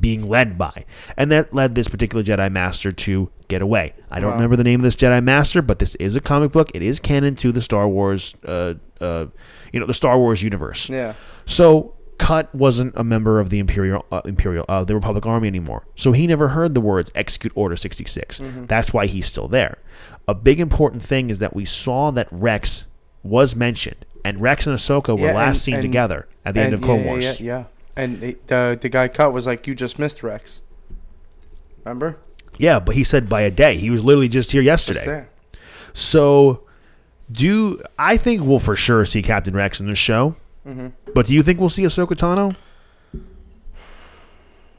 being led by. And that led this particular Jedi Master to get away. I don't Wow. remember the name of this Jedi Master, but this is a comic book. It is canon to the Star Wars, uh, uh, you know, the Star Wars universe. Yeah, So Cut wasn't a member of the Imperial uh, Imperial uh, the Republic Army anymore. So he never heard the words execute order 66. That's why he's still there. A big important thing is that we saw that Rex was mentioned and Rex and Ahsoka were Yeah, last and- seen and- together at the end of Clone yeah, yeah, Wars. Yeah, yeah. And it, the the guy cut was like, "You just missed Rex." Remember? Yeah, but he said by a day. He was literally just here Just yesterday. there. So do I think we'll for sure see Captain Rex in this show? Mhm. But do you think we'll see Ahsoka Tano?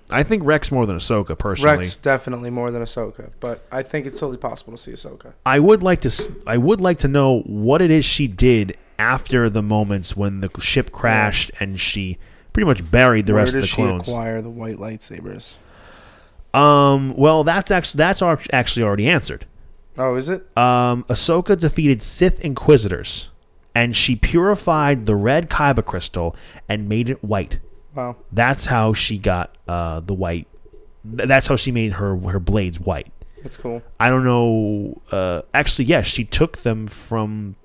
I think Rex more than Ahsoka personally. Rex definitely more than Ahsoka, but I think it's totally possible to see Ahsoka. I would like to. I would like to know what it is she did after the moments when the ship crashed and she pretty much buried the Where rest of the clones. she acquire the white lightsabers? Um. Well, that's actually that's actually already answered. Oh, is it? Um. Ahsoka defeated Sith Inquisitors, and she purified the red Kyber crystal and made it white. Wow. That's how she got uh the white. th- That's how she made her her blades white. That's cool. I don't know. Uh, actually, yes, she took them from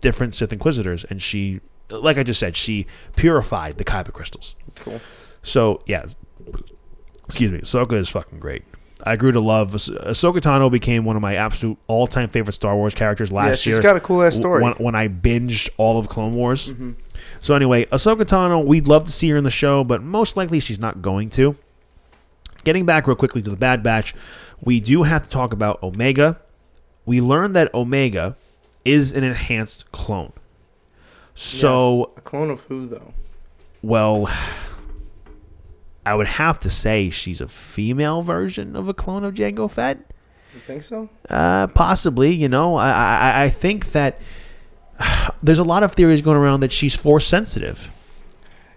different Sith Inquisitors, and she, like I just said, she purified the Kyber crystals. Cool. So yeah, excuse me, Soka is fucking great. I grew to love Ah- Ahsoka Tano. Became one of my absolute all-time favorite Star Wars characters last year. yeah, she's year. got a cool ass story. When, when I binged all of Clone Wars. Mhm. So anyway, Ahsoka Tano, we'd love to see her in the show, but most likely she's not going to. Getting back real quickly to the Bad Batch, we do have to talk about Omega. We learned that Omega is an enhanced clone. So, Yes. a clone of who though? well, I would have to say she's a female version of a clone of Jango Fett. You think so? Uh, possibly, you know. I, I, I think that *sighs* there's a lot of theories going around that she's force sensitive.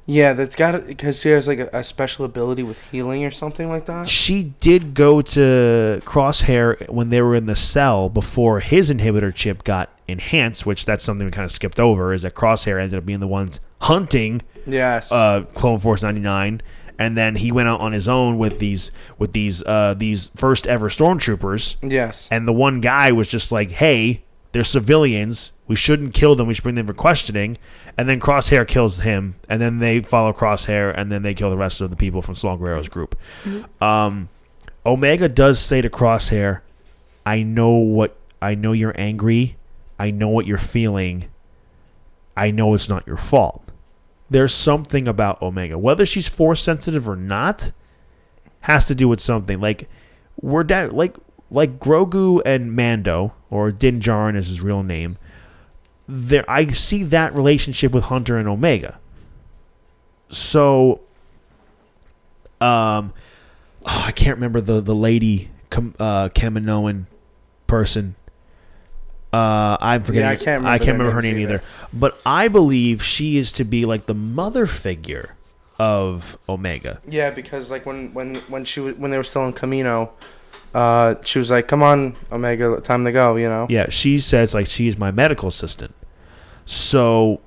Yeah, that's got it because she has like a, a special ability with healing or something like that. She did go to Crosshair when they were in the cell before his inhibitor chip got enhanced, which that's something we kind of skipped over. Is that Crosshair ended up being the ones hunting Yes. uh, Clone Force ninety nine, and then he went out on his own with these with these uh, these first ever stormtroopers, yes. and the one guy was just like, "Hey, they're civilians. We shouldn't kill them. We should bring them for questioning." And then Crosshair kills him, and then they follow Crosshair, and then they kill the rest of the people from Saul Gerrera's group. Um, Omega does say to Crosshair, "I know what I know. You're angry. I know what you're feeling. I know it's not your fault." There's something about Omega, whether she's force sensitive or not, has to do with something. Like we're da- like like Grogu and Mando, or Din Djarin is his real name. There, I see that relationship with Hunter and Omega. So, um, oh, I can't remember the the lady uh, Kaminoan person. Uh, I'm forgetting. I can't I remember can't remember her name either. either. But I believe she is to be like the mother figure of Omega. Yeah, because like when when when she was when they were still in Kamino, uh, she was like, "Come on, Omega, time to go." You know. Yeah, she says like she is my medical assistant. So,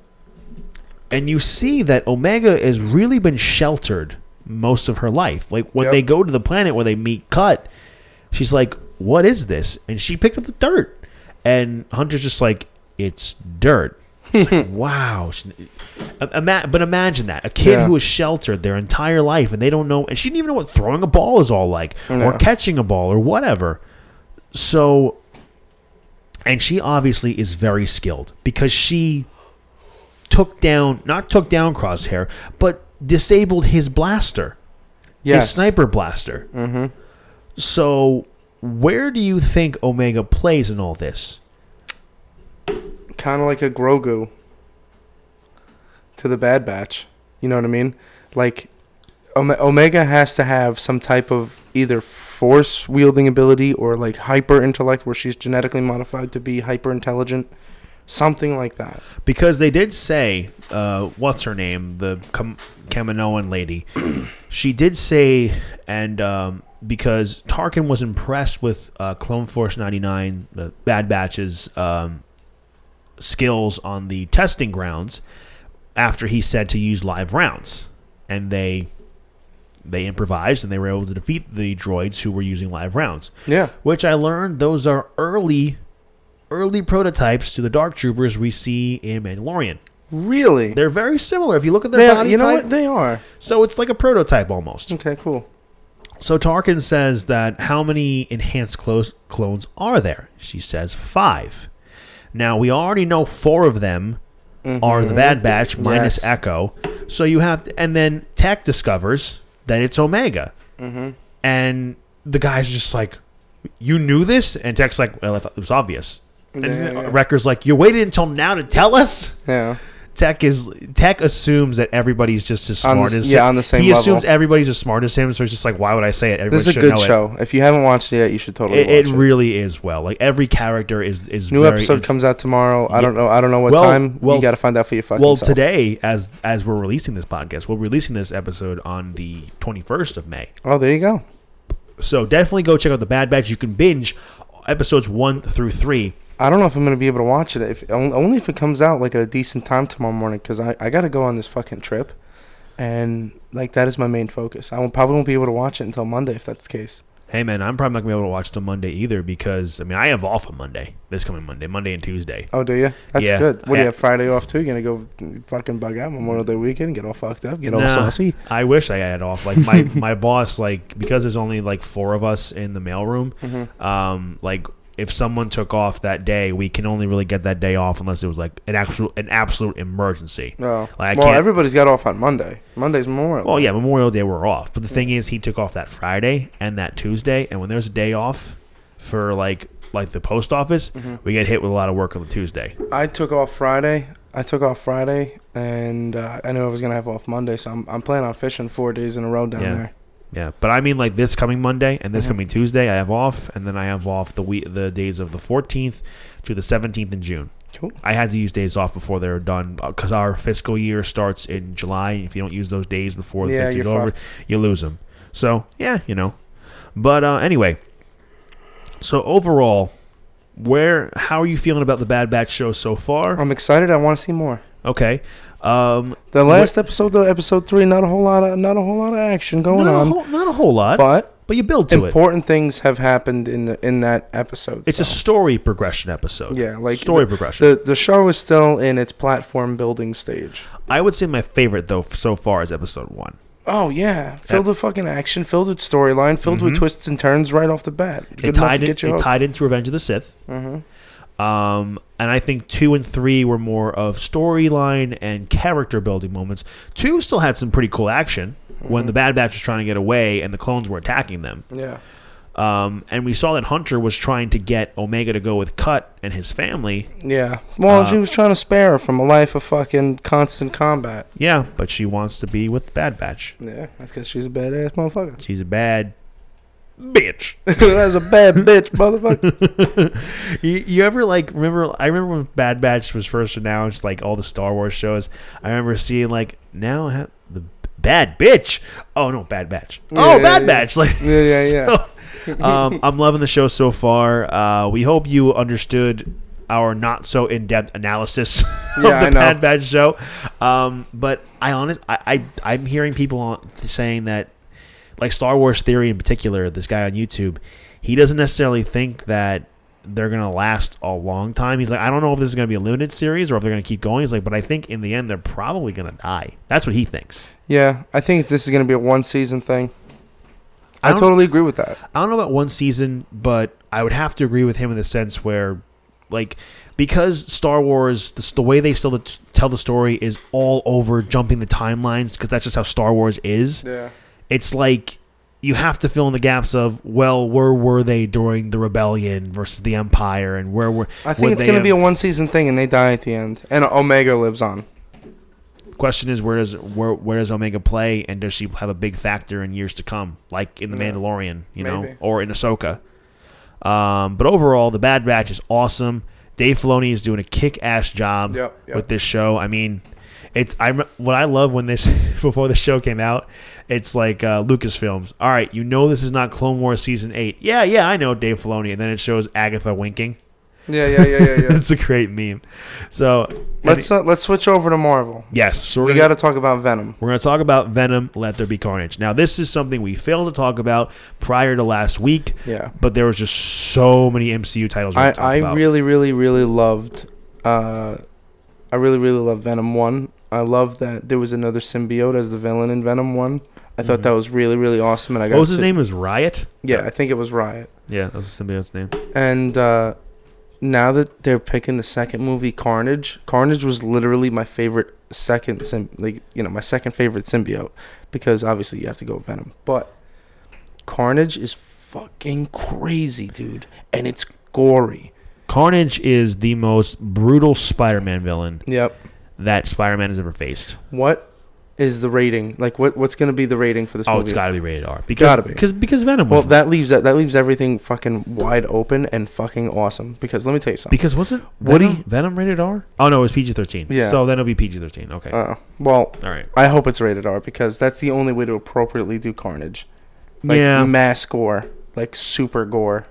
and you see that Omega has really been sheltered most of her life. Like when Yep. they go to the planet where they meet Cut, she's like, "What is this?" And she picked up the dirt, and Hunter's just like, "It's dirt." It's like, *laughs* wow. Ima- but imagine that a kid Yeah. who was sheltered their entire life, and they don't know, and she didn't even know what throwing a ball is all like, or catching a ball, or whatever. So and she obviously is very skilled because she took down not took down crosshair but disabled his blaster his sniper blaster Mm-hmm. so where do you think omega plays in all this Kind of like a Grogu to the Bad Batch. You know what I mean? Like Omega has to have some type of either force wielding ability or like hyper intellect, where she's genetically modified to be hyper intelligent. Something like that. because they did say uh, what's her name the Kam- Kaminoan lady she did say and um, because Tarkin was impressed with uh, Clone Force 99 the Bad Batch's um, skills on the testing grounds after he said to use live rounds and they they improvised and they were able to defeat the droids who were using live rounds Yeah. which I learned those are early early prototypes to the dark troopers we see in Mandalorian. Really? They're very similar if you look at their They body you know type. what? They are. So it's like a prototype almost. Okay, cool. So Tarkin says that how many enhanced clo- clones are there? She says 5. Now we already know 4 of them are the. Bad Batch minus Yes. Echo. So you have to, and then Tech discovers that it's Omega. Mm-hmm. And the guy's just like, "You knew this?" And Tech's like, "Well, I thought it was obvious." And Yeah, yeah. Wrecker's like, "You waited until now to tell us?" yeah. Tech is Tech assumes that everybody's just as On the smart as yeah, on the same He assumes everybody's as smart as him, so it's just like, why would I say it? Everybody This is a good show. If you haven't watched it yet, you should totally It, watch it, it. really is well. Like every character is is New very episode comes out tomorrow. I don't know. I don't know what Well- time. well- you got to find out for your fucking Well, self. today, as as we're releasing this podcast, we're releasing this episode on the 21st of May. Oh, there you go. So definitely go check out the Bad Batch. You can binge episodes one through three. I don't know if I'm gonna be able to watch it. If only if it comes out like at a decent time tomorrow morning, because I I gotta go on this fucking trip, and like that is my main focus. I won't, probably won't be able to watch it until Monday if that's the case. Hey man, I'm probably not gonna be able to watch till Monday either because I mean I have off on Monday, this coming Monday, Monday and Tuesday. Oh, do you? That's Yeah, good. What do you have Friday off too? You gonna go fucking bug out Memorial Day weekend, get all fucked up, get all Nah. saucy? I wish I had off. Like my *laughs* my boss, like because there's only like four of us in the mailroom. Mm-hmm. Um, like if someone took off that day, we can only really get that day off unless it was like an actual an absolute emergency. No. Like, well, everybody's got off on Monday. Monday's Memorial. Well, yeah, Memorial Day we're off, but the thing is, he took off that Friday and that Tuesday, and when there's a day off for like like the post office, Mhm. we get hit with a lot of work on the Tuesday. I took off Friday. I took off Friday, and uh, I knew I was gonna have off Monday, so I'm I'm planning on fishing four days in a row down Yeah. there. Yeah, but I mean like this coming Monday and this Mhm. coming Tuesday, I have off, and then I have off the week the days of the 14th to the 17th in June. Cool. I had to use days off before they were done because our fiscal year starts in July. And if you don't use those days before the Yeah, you're over, fucked. you lose them. So yeah, you know. But uh, anyway, so overall, where how are you feeling about the Bad Batch show so far? I'm excited. I want to see more. Okay, um, The last episode, though, episode three, not a whole lot of not a whole lot of action going not a on, whole, not a whole lot, but, but you build to it. important things have happened in the in that episode. It's a story progression episode. yeah, like story the, progression. the the show is still in its platform building stage. I would say my favorite though so far is episode one. Oh yeah, filled with fucking action, filled with storyline, filled with Mhm. twists and turns right off the bat. Good It tied to in, get you it tied into Revenge of the Sith. Mhm. Um, and I think two and three were more of storyline and character building moments. Two still had some pretty cool action when Mhm. the Bad Batch was trying to get away and the clones were attacking them. Yeah. Um, and we saw that Hunter was trying to get Omega to go with Cut and his family. Yeah. Well, Uh, she was trying to spare her from a life of fucking constant combat. Yeah, but she wants to be with the Bad Batch. Yeah, that's because she's a badass motherfucker. She's a bad bitch. *laughs* that's a bad bitch, motherfucker. *laughs* you, you ever like remember? I remember when Bad Batch was first announced, like all the Star Wars shows. I remember seeing like now have the bad bitch. Oh no, Bad Batch. oh, Yeah, Bad yeah. Batch. Like Yeah, yeah, yeah. *laughs* so, um, I'm loving the show so far. Uh, we hope you understood our not so in depth analysis of Yeah, the. Bad Batch show. Um, but I honest, I, I I'm hearing people saying that, like Star Wars Theory in particular, this guy on YouTube, he doesn't necessarily think that they're gonna last a long time. He's like, I don't know if this is gonna be a limited series or if they're gonna keep going. He's like, but I think in the end they're probably gonna die. That's what he thinks. Yeah, I think this is gonna be a one season thing. I I, totally agree with that. I don't know about one season, but I would have to agree with him in the sense where, like, because Star Wars, the, the way they still tell the story is all over jumping the timelines, because that's just how Star Wars is. Yeah. It's like you have to fill in the gaps of, well, where were they during the rebellion versus the Empire, and where were. I think it's gonna be a one season thing, and they die at the end, and Omega lives on. Question is, where does where where does Omega play, and does she have a big factor in years to come, like in the Yeah. Mandalorian, you know, or in Ahsoka? Um, but overall, the Bad Batch is awesome. Dave Filoni is doing a kick-ass job Yep, yep. with this show. I mean, it's I what I love when this *laughs* before the show came out. It's like uh, Lucasfilms. All right, you know this is not Clone Wars season eight. Yeah, yeah, I know Dave Filoni, and then it shows Agatha winking. Yeah, yeah, yeah, yeah, *laughs* yeah. it's a great meme. So let's uh, let's switch over to Marvel. yes, so We got to talk about Venom. we're going to talk about Venom, Let There Be Carnage. Now, this is something we failed to talk about prior to last week, Yeah. but there was just so many MCU titles I, I about. really, really, really loved. Uh, I really, really loved Venom one. I love that there was another symbiote as the villain in Venom one. I thought Mhm. that was really, really awesome. And I got what was his name? Was Riot? Yeah, I think it was Riot. Yeah, that was the symbiote's name. And uh, now that they're picking the second movie, Carnage. Carnage was literally my favorite second sim, like you know, my second favorite symbiote because obviously you have to go with Venom. But Carnage is fucking crazy, dude, and it's gory. Carnage is the most brutal Spider-Man villain Yep. That Spider-Man has ever faced. What is the rating? Like, what what's gonna be the rating for this Oh, movie? it's got to be rated R because Gotta be. because because Venom well, was that leaves that that leaves everything fucking wide open and fucking awesome. Because let me tell you something. because was it Woody- Venom, Venom rated R? Oh no, it was PG-13. Yeah. So then it'll be PG-13. Okay. Uh, well, All right. I hope it's rated R because that's the only way to appropriately do Carnage. Like yeah. mass gore, like super gore.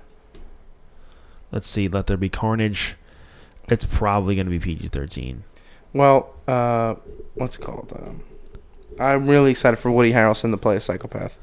Let's see. Let there be carnage. It's probably going to be PG-13. Well, uh, what's it called? Um, I'm really excited for Woody Harrelson to play a psychopath.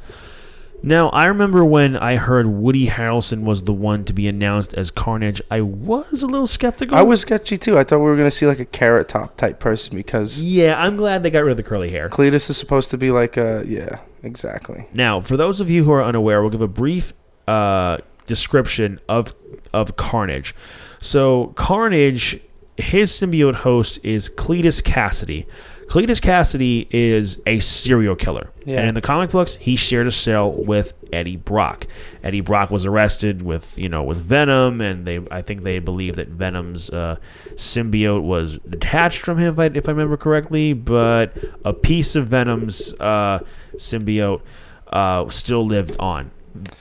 Now, I remember when I heard Woody Harrelson was the one to be announced as Carnage, I was a little skeptical. I was sketchy too. I thought we were gonna see like a carrot top type person because Yeah, I'm glad they got rid of the curly hair. Cletus is supposed to be like a yeah, exactly. Now, for those of you who are unaware, we'll give a brief uh, description of of Carnage. So, Carnage, his symbiote host is Cletus Kasady. Cletus Kasady is a serial killer, Yeah. and in the comic books, he shared a cell with Eddie Brock. Eddie Brock was arrested with you know with Venom, and they I think they believe that Venom's uh, symbiote was detached from him, if I, if I remember correctly, but a piece of Venom's uh, symbiote uh, still lived on.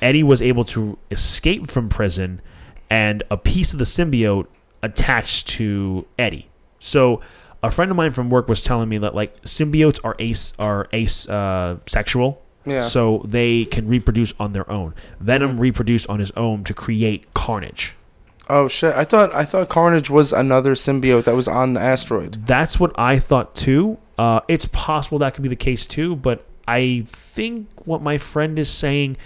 Eddie was able to escape from prison, and a piece of the symbiote attached to Eddie. So, a friend of mine from work was telling me that like symbiotes are ace are ace uh, sexual, Yeah. so they can reproduce on their own. Venom Mhm. reproduced on his own to create Carnage. Oh shit! I thought I thought Carnage was another symbiote that was on the asteroid. That's what I thought too. Uh, it's possible that could be the case too, but I think what my friend is saying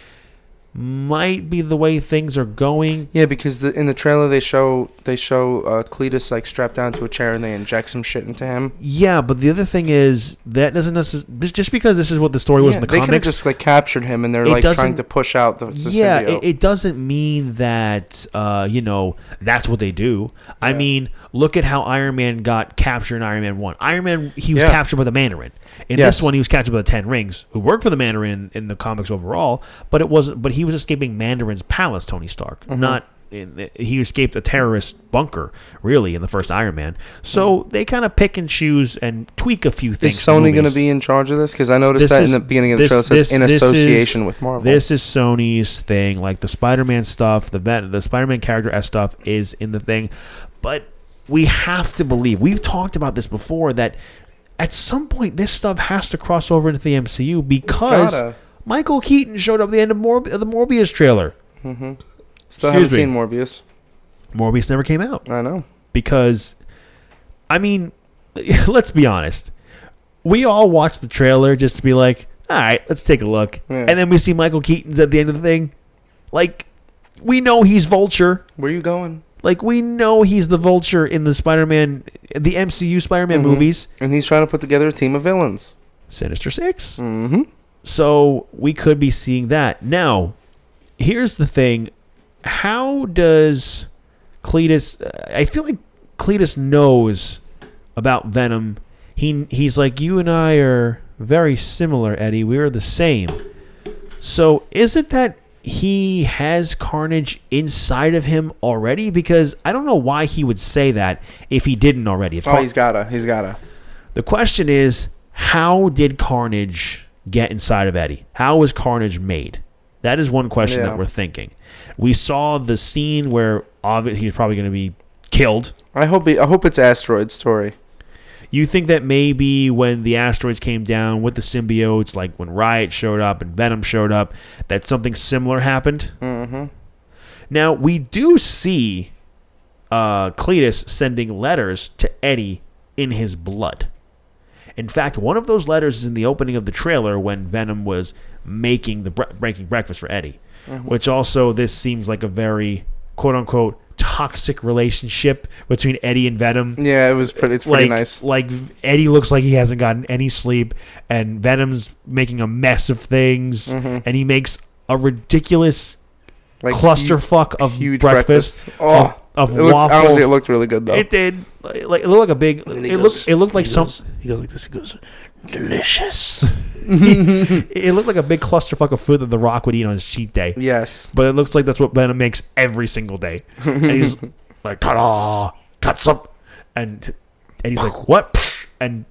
might be the way things are going. Yeah, because the, in the trailer they show they show uh, Cletus like strapped down to a chair and they inject some shit into him. Yeah, but the other thing is that doesn't necessarily just because this is what the story was in the they could have just like captured him and they're like trying to push out the, the yeah, it, it doesn't mean that uh, you know that's what they do. I mean, look at how Iron Man got captured in Iron Man One. Iron Man he was Yeah. captured by the Mandarin. In Yes. this one, he was captured by the Ten Rings, who worked for the Mandarin in the comics overall. But it wasn't. But he was escaping Mandarin's palace. Tony Stark, Mhm. not. In, he escaped a terrorist bunker, really, in the first Iron Man. So they kind of pick and choose and tweak a few things. for Sony going to be in charge of this? Because I noticed This that is- in the beginning of the this- show it says this- in this is- association with Marvel. This is Sony's thing. Like the Spider-Man stuff, the the Spider-Man character S stuff is in the thing, but we have to believe. We've talked about this before that at some point this stuff has to cross over into the MCU because Michael Keaton showed up at the end of, Morb- of the Morbius trailer. Mm-hmm. Still Excuse haven't me. seen Morbius. Morbius never came out I know. because, I mean, *laughs* let's be honest. We all watched the trailer just to be like, all right, let's take a look. Yeah. And then we see Michael Keaton's at the end of the thing. Like, we know he's Vulture. Where are you going? Like, we know he's the Vulture in the Spider Man, the MCU Spider Man Mhm. movies. And he's trying to put together a team of villains. Sinister Six. Mm-hmm. So we could be seeing that. Now, here's the thing how does Cletus. I feel like Cletus knows about Venom. He, he's like, You and I are very similar, Eddie. We are the same. So is it that he has Carnage inside of him already? Because I don't know why he would say that if he didn't already. If Oh, Car- he's gotta. He's gotta. the question is, how did Carnage get inside of Eddie? How was Carnage made? That is one question Yeah. that we're thinking. We saw the scene where obviously he's probably going to be killed. I hope. He, I hope it's asteroid story. You think that maybe when the asteroids came down with the symbiotes, like when Riot showed up and Venom showed up, that something similar happened? Mm-hmm. Now we do see uh, Cletus sending letters to Eddie in his blood. In fact, one of those letters is in the opening of the trailer when Venom was making the bre- breaking breakfast for Eddie. Mhm. Which also this seems like a very quote unquote toxic relationship between Eddie and Venom. Yeah, it was pretty. It's pretty like, nice. Like Eddie looks like he hasn't gotten any sleep, and Venom's making a mess of things, Mhm. and he makes a ridiculous Like clusterfuck of huge breakfast, Oh, of, of it looked, waffles. honestly, it looked really good though. It did. Like like, it looked like a big. And then he It goes- looked. It looked like he some. goes- He goes like this. He goes, delicious. *laughs* It looked like a big clusterfuck of food that The Rock would eat on his cheat day. yes. But it looks like that's what Venom makes every single day. And he's *laughs* like, ta-da, catsup. And and he's like, what? and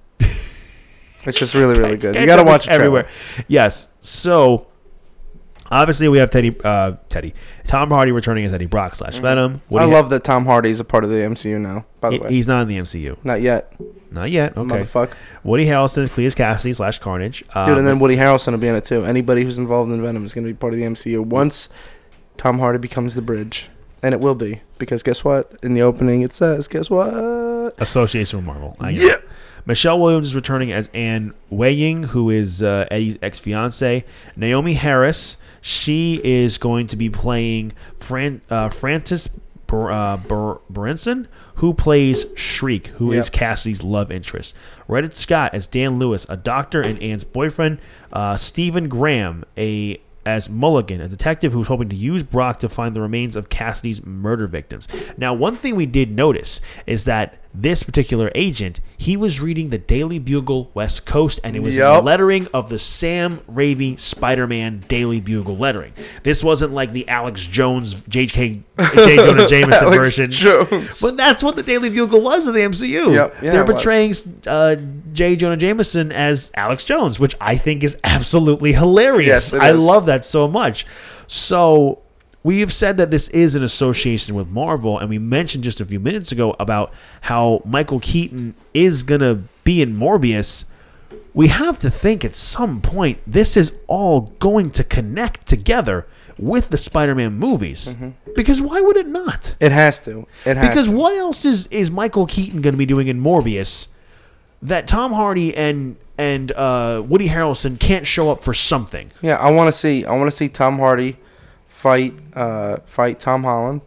It's just really, really good. *laughs* You got to watch it everywhere. Yes. So obviously we have Teddy, uh, Teddy, Tom Hardy returning as Eddie Brock slash Venom. Mm-hmm. I love that Tom Hardy is a part of the MCU now. By the he- way, he's not in the MCU. not yet, Not yet. Okay. motherfucker. Woody Harrelson is Cletus Kasady slash Carnage. Um, Dude, and then Woody Harrelson will be in it too. Anybody who's involved in Venom is going to be part of the MCU once Tom Hardy becomes the bridge, and it will be because guess what? In the opening, it says, "Guess what?" association with Marvel. I yeah. Michelle Williams is returning as Anne Weying, who is uh, Eddie's ex fiance. Naomie Harris, she is going to be playing Fran- uh, Frances Bur- uh, Berenson, who plays Shriek, who is Yep. Kasady's love interest. Reid Scott as Dan Lewis, a doctor and Anne's boyfriend. Uh, Stephen Graham, a as Mulligan, a detective who's hoping to use Brock to find the remains of Kasady's murder victims. Now, one thing we did notice is that this particular agent, he was reading the Daily Bugle West Coast, and it was the lettering of the Sam Raimi Spider-Man Daily Bugle lettering. This wasn't like the Alex Jones, J.K. J. Jonah *laughs* Jameson version. Jones. But that's what the Daily Bugle was of the MCU. Yep, yeah, They're portraying uh, J. Jonah Jameson as Alex Jones, which I think is absolutely hilarious. Yes, I is. love that so much. So we have said that this is an association with Marvel, and we mentioned just a few minutes ago about how Michael Keaton is gonna be in Morbius. We have to think at some point this is all going to connect together with the Spider-Man movies. Mm-hmm. Because why would it not? It has to. It has Because to. what else is is Michael Keaton going to be doing in Morbius that Tom Hardy and and uh, Woody Harrelson can't show up for something? Yeah, I want to see. I want to see Tom Hardy fight, uh, fight Tom Holland,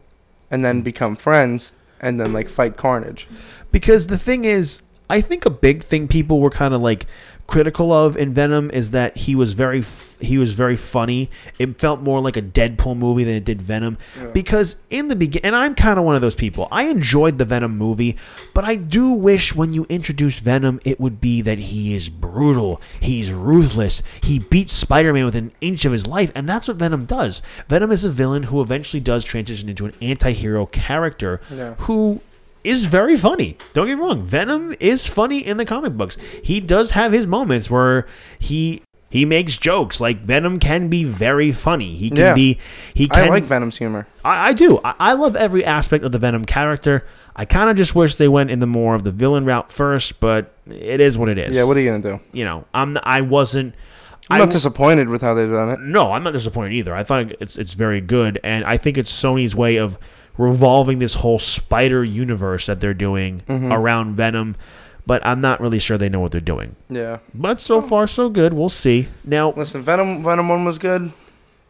and then become friends, and then like fight Carnage. Because the thing is, I think a big thing people were kind of like critical of in Venom is that he was very f- he was very funny. It felt more like a Deadpool movie than it did Venom because in the begin and I'm kind of one of those people. I enjoyed the Venom movie, but I do wish when you introduce Venom it would be that he is brutal, he's ruthless, he beats Spider-Man with an inch of his life and that's what Venom does. Venom is a villain who eventually does transition into an anti-hero character Yeah. who is very funny. Don't get me wrong. Venom is funny in the comic books. He does have his moments where he he makes jokes. Like Venom can be very funny. He can Yeah. be he can I like Venom's humor. I, I do. I, I love every aspect of the Venom character. I kind of just wish they went in the more of the villain route first, but it is what it is. Yeah, what are you gonna do? you know, I'm I wasn't I'm I not disappointed with how they've done it. no, I'm not disappointed either. I thought it's it's very good, and I think it's Sony's way of revolving this whole spider universe that they're doing Mm-hmm. around Venom. But I'm not really sure they know what they're doing. Yeah. But so far, so good. We'll see. Now, Listen, Venom Venom one was good.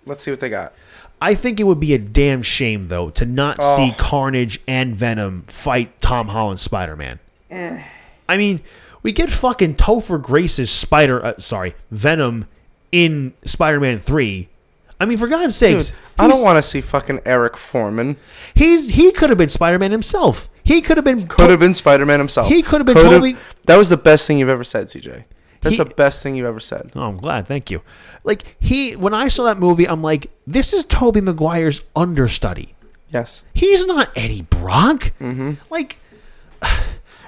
Let's see what they got. I think it would be a damn shame though to not Oh. see Carnage and Venom fight Tom Holland's Spider-Man. Eh. I mean, we get fucking Topher Grace's Spider, uh, sorry, Venom in Spider-Man Three. I mean, for God's sakes, Dude, I don't want to see fucking Eric Foreman. He's he could have been Spider-Man himself. He could have been Could have been Spider Man himself. He could have been Could've- Toby- That was the best thing you've ever said, CJ. That's He- the best thing you've ever said. Oh, I'm glad. Thank you. Like he, when I saw that movie, I'm like, this is Tobey Maguire's understudy. Yes. He's not Eddie Brock. Mm-hmm. Like,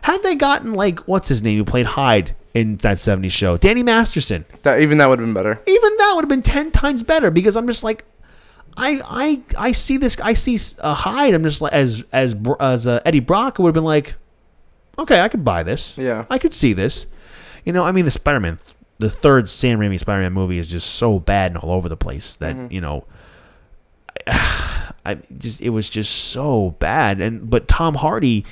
had they gotten like what's his name who played Hyde in that '70s show, Danny Masterson, That even that would have been better. even that would have been ten times better because I'm just like, I I I see this. I see uh, Hyde. I'm just like as as as uh, Eddie Brock would have been like, okay, I could buy this. Yeah. I could see this. You know, I mean, the Spider-Man, the third Sam Raimi Spider-Man movie is just so bad and all over the place that Mm-hmm. you know, *sighs* I just it was just so bad. And but Tom Hardy,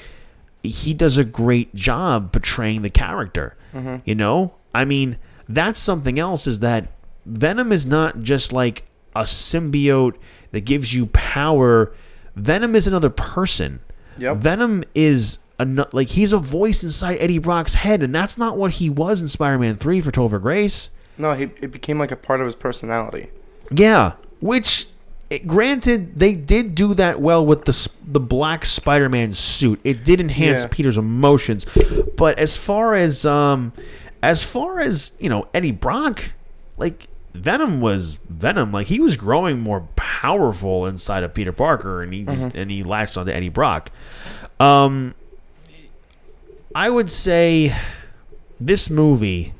he does a great job portraying the character. Mm-hmm. You know, I mean, that's something else. Is that Venom is not just like a symbiote that gives you power. Venom is another person. Yep. Venom is a, like he's a voice inside Eddie Brock's head, and that's not what he was in Spider-Man Three for Topher Grace. No, he it became like a part of his personality. Yeah, which it, granted they did do that well with the the black Spider-Man suit. It did enhance Yeah. Peter's emotions, but as far as um as far as you know Eddie Brock, like Venom was Venom. Like he was growing more powerful inside of Peter Parker, and he just, and he latched onto Eddie Brock. Um, I would say this movie.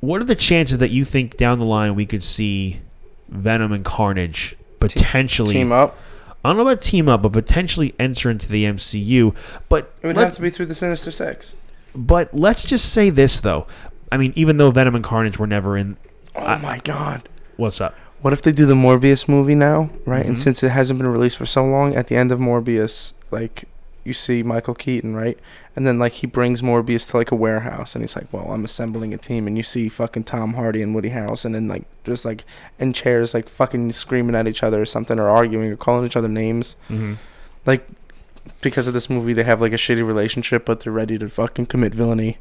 What are the chances that you think down the line we could see Venom and Carnage potentially? Team up. I don't know about team up, but potentially enter into the MCU. But It would have to be through the Sinister Six. but let's just say this though. I mean, even though Venom and Carnage were never in, Oh I- my god. what's up? What if they do the Morbius movie now, right? And Mhm. since it hasn't been released for so long, at the end of Morbius, like you see Michael Keaton, right? And then like he brings Morbius to like a warehouse, and he's like, "Well, I'm assembling a team," and you see fucking Tom Hardy and Woody Harrelson, and like just like in chairs, like fucking screaming at each other or something, or arguing or calling each other names. Mm-hmm. Like because of this movie, they have like a shitty relationship, but they're ready to fucking commit villainy.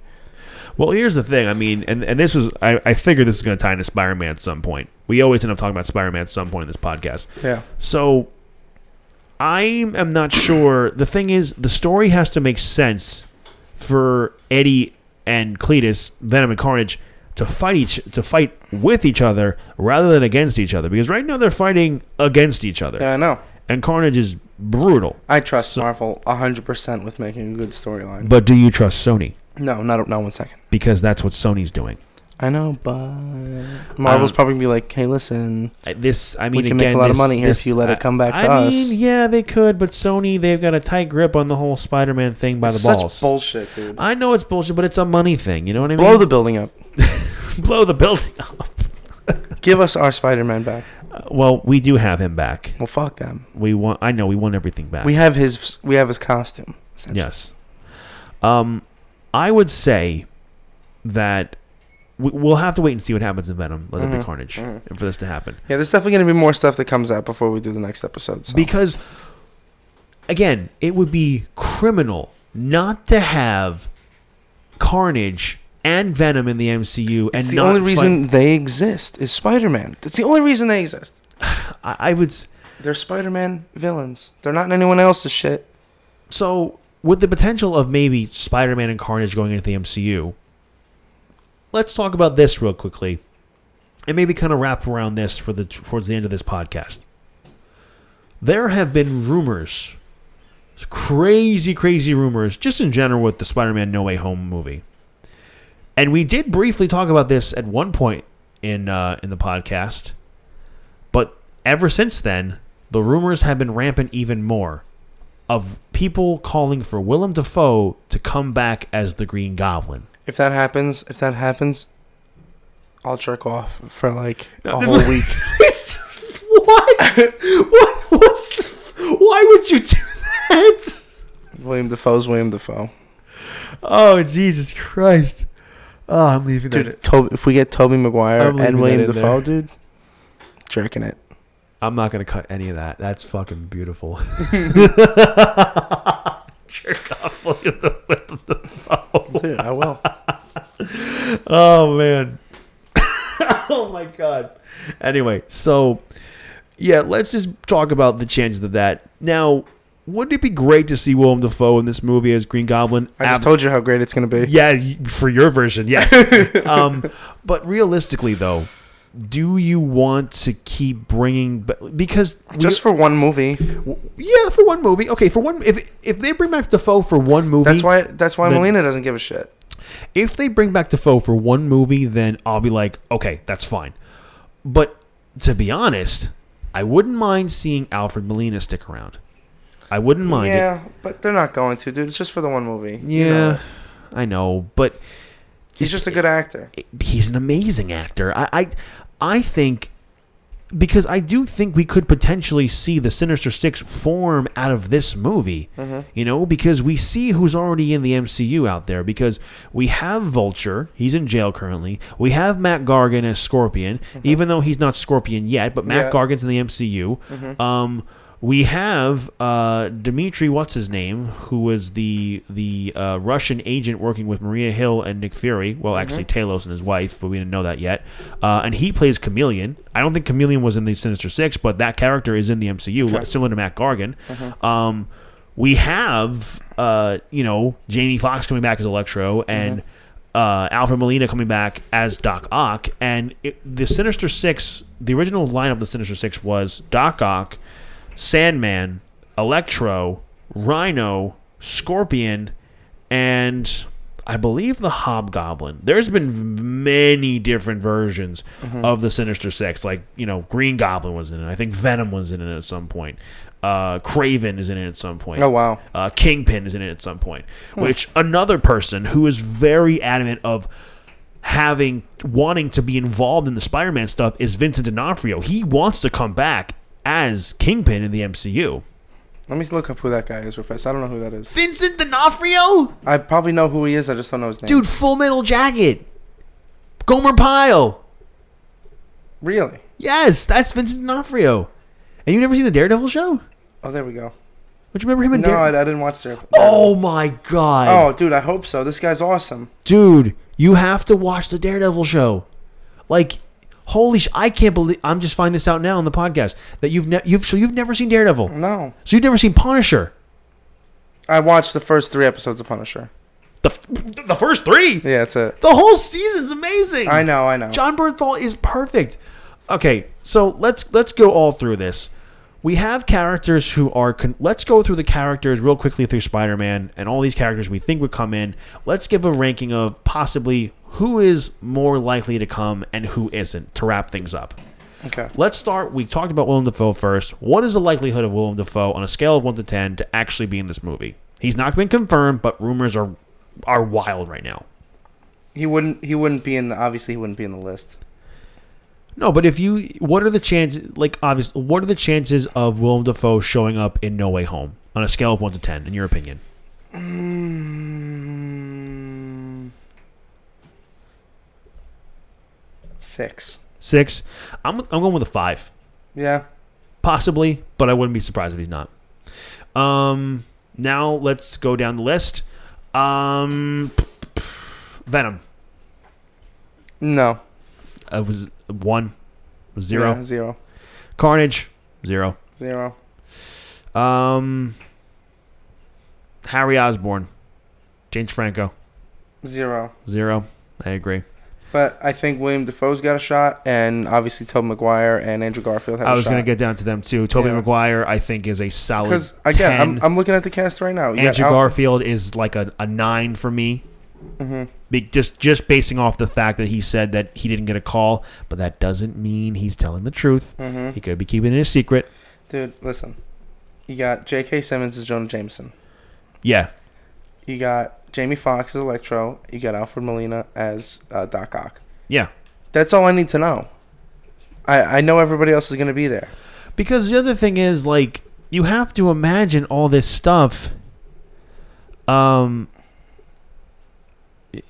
Well, here's the thing. I mean, and, and this was I, I figured this is going to tie into Spider-Man at some point. We always end up talking about Spider-Man at some point in this podcast. Yeah. So I am not sure. The thing is, the story has to make sense for Eddie and Cletus, Venom and Carnage, to fight each to fight with each other rather than against each other. Because right now they're fighting against each other, Yeah, I know. and Carnage is brutal. I trust So- Marvel hundred percent with making a good storyline. But do you trust Sony? No, not not one second. Because that's what Sony's doing. I know, but Marvel's Um, probably be like, "Hey, listen, Uh, This, I mean, we can make a again, lot of money here if you let it come back to I us." mean, yeah, they could, but Sony, they've got a tight grip on the whole Spider-Man thing by it's the balls. bullshit, dude. I know it's bullshit, but it's a money thing. You know what I mean? *laughs* Blow the building up. blow the building up. Give us our Spider-Man back. Uh, well, we do have him back. Well, fuck them. We want. I know we want everything back. We have his. We have his costume. yes. Um, I would say that we, we'll have to wait and see what happens in Venom. Let it be Mhm, Carnage, mhm. and for this to happen. Yeah, there's definitely gonna be more stuff that comes out before we do the next episode. So. Because, again, it would be criminal not to have Carnage and Venom in the MCU, it's and the only fight- reason they exist is Spider-Man. That's the only reason they exist. *sighs* I, I would. They're Spider-Man villains. They're not in anyone else's shit. So, with the potential of maybe Spider-Man and Carnage going into the MCU, let's talk about this real quickly, and maybe kind of wrap around this for the towards the end of this podcast. There have been rumors, crazy, crazy rumors, just in general with the Spider-Man No Way Home movie, and we did briefly talk about this at one point in uh, in the podcast, but ever since then, the rumors have been rampant even more of people calling for Willem Dafoe to come back as the Green Goblin. If that happens, if that happens, I'll jerk off for like a whole week. *laughs* what? what? What's? Why would you do that? William Dafoe's William Dafoe. Oh Jesus Christ! Oh, I'm leaving Dude, Tobey, if we get Tobey Maguire I'm and William Dafoe, there. dude, jerking it. I'm not gonna cut any of that. That's fucking beautiful. *laughs* *laughs* Jerk off *laughs* William Dafoe. Dude, I will. *laughs* Oh man. *laughs* oh my god. Anyway, so yeah, let's just talk about the chances of that. Now, wouldn't it be great to see Willem Dafoe in this movie as Green Goblin? I just Ab- told you how great it's gonna be. yeah, for your version, yes. um, but realistically, though, do you want to keep bringing? Because Just for one movie. yeah, for one movie. Okay, for one. If if they bring back Dafoe for one movie, That's why. That's why Then- Melina doesn't give a shit. if they bring back Dafoe for one movie, then I'll be like, okay, that's fine. But to be honest, I wouldn't mind seeing Alfred Molina stick around. I wouldn't mind it. yeah, but they're not going to, dude. It's just for the one movie. You Yeah, know. I know, but he's just a good actor. he's an amazing actor. I, I, I think because I do think we could potentially see the Sinister Six form out of this movie. Mhm. You know, because we see who's already in the MCU out there. Because we have Vulture, he's in jail currently. We have Mac Gargan as Scorpion, even though he's not Scorpion yet. But Mac Yeah. Gargan's in the MCU. Um, we have uh, Dimitri, what's his name, who was the the uh, Russian agent working with Maria Hill and Nick Fury. Well, actually Talos and his wife, but we didn't know that yet. Uh, and he plays Chameleon. I don't think Chameleon was in the Sinister Six, but that character is in the MCU, li- similar to Mac Gargan. Um, we have uh, you know Jamie Foxx coming back as Electro and. Uh, Alfred Molina coming back as Doc Ock, and it, the Sinister Six, the original lineup of the Sinister Six was Doc Ock, Sandman, Electro, Rhino, Scorpion, and I believe the Hobgoblin. There's been many different versions Mm-hmm. of the Sinister Six. Like you know, Green Goblin was in it. I think Venom was in it at some point. Uh, Kraven is in it at some point. Oh wow. Uh, Kingpin is in it at some point. Which another person who is very adamant of having wanting to be involved in the Spider-Man stuff is Vincent D'Onofrio. He wants to come back as Kingpin in the MCU. Let me look up who that guy is real fast. I don't know who that is. Vincent D'Onofrio, I probably know who he is. I just don't know his name. dude, Full Metal Jacket, Gomer Pyle. Really? Yes, that's Vincent D'Onofrio. And you never seen the Daredevil show? Oh, there we go. Don't you remember him in Daredevil? No, I, I didn't watch oh Daredevil. Oh my god. Oh, dude, I hope so. This guy's awesome. dude, you have to watch the Daredevil show. Like, holy sh! I can't believe I'm just finding this out now on the podcast that you've ne- you've so you've never seen Daredevil, No, so you've never seen Punisher. I watched the first three episodes of Punisher. The the first three, Yeah, that's it. the whole season's amazing. I know, I know. Jon Bernthal is perfect. Okay, so let's let's go all through this. We have characters who are. Con- let's go through the characters real quickly through Spider-Man and all these characters we think would come in. Let's give a ranking of possibly who is more likely to come and who isn't to wrap things up. Okay. Let's start. We talked about Willem Dafoe first. What is the likelihood of Willem Dafoe on a scale of one to ten to actually be in this movie? He's not been confirmed, but rumors are are wild right now. He wouldn't. He wouldn't be in. The, obviously, he wouldn't be in the list. No, but if you, what are the chances? Like, obviously, what are the chances of Willem Dafoe showing up in No Way Home on a scale of one to ten, in your opinion? Mm, six. Six. I'm I'm going with a five, Yeah. possibly, but I wouldn't be surprised if he's not. Um, now let's go down the list. Um, Venom. No. I was one, zero. Yeah, zero. Carnage, zero. Zero. Um, Harry Osborn, James Franco, Zero. zero. I agree. But I think William Dafoe's got a shot, and obviously Tobey Maguire and Andrew Garfield have I was going to get down to them too. Tobey Yeah. Maguire, I think, is a solid because again, 10. I'm, I'm looking at the cast right now. You Andrew Garfield is like a, a nine for me. Mhm. Just just basing off the fact that he said that he didn't get a call, but that doesn't mean he's telling the truth. Mhm. He could be keeping it a secret. Dude, listen. You got J.K. Simmons as Jonah Jameson. Yeah, You got Jamie Foxx as Electro. You got Alfred Molina as uh, Doc Ock. yeah. That's all I need to know. I I know everybody else is gonna be there. Because the other thing is, like, you have to imagine all this stuff. Um,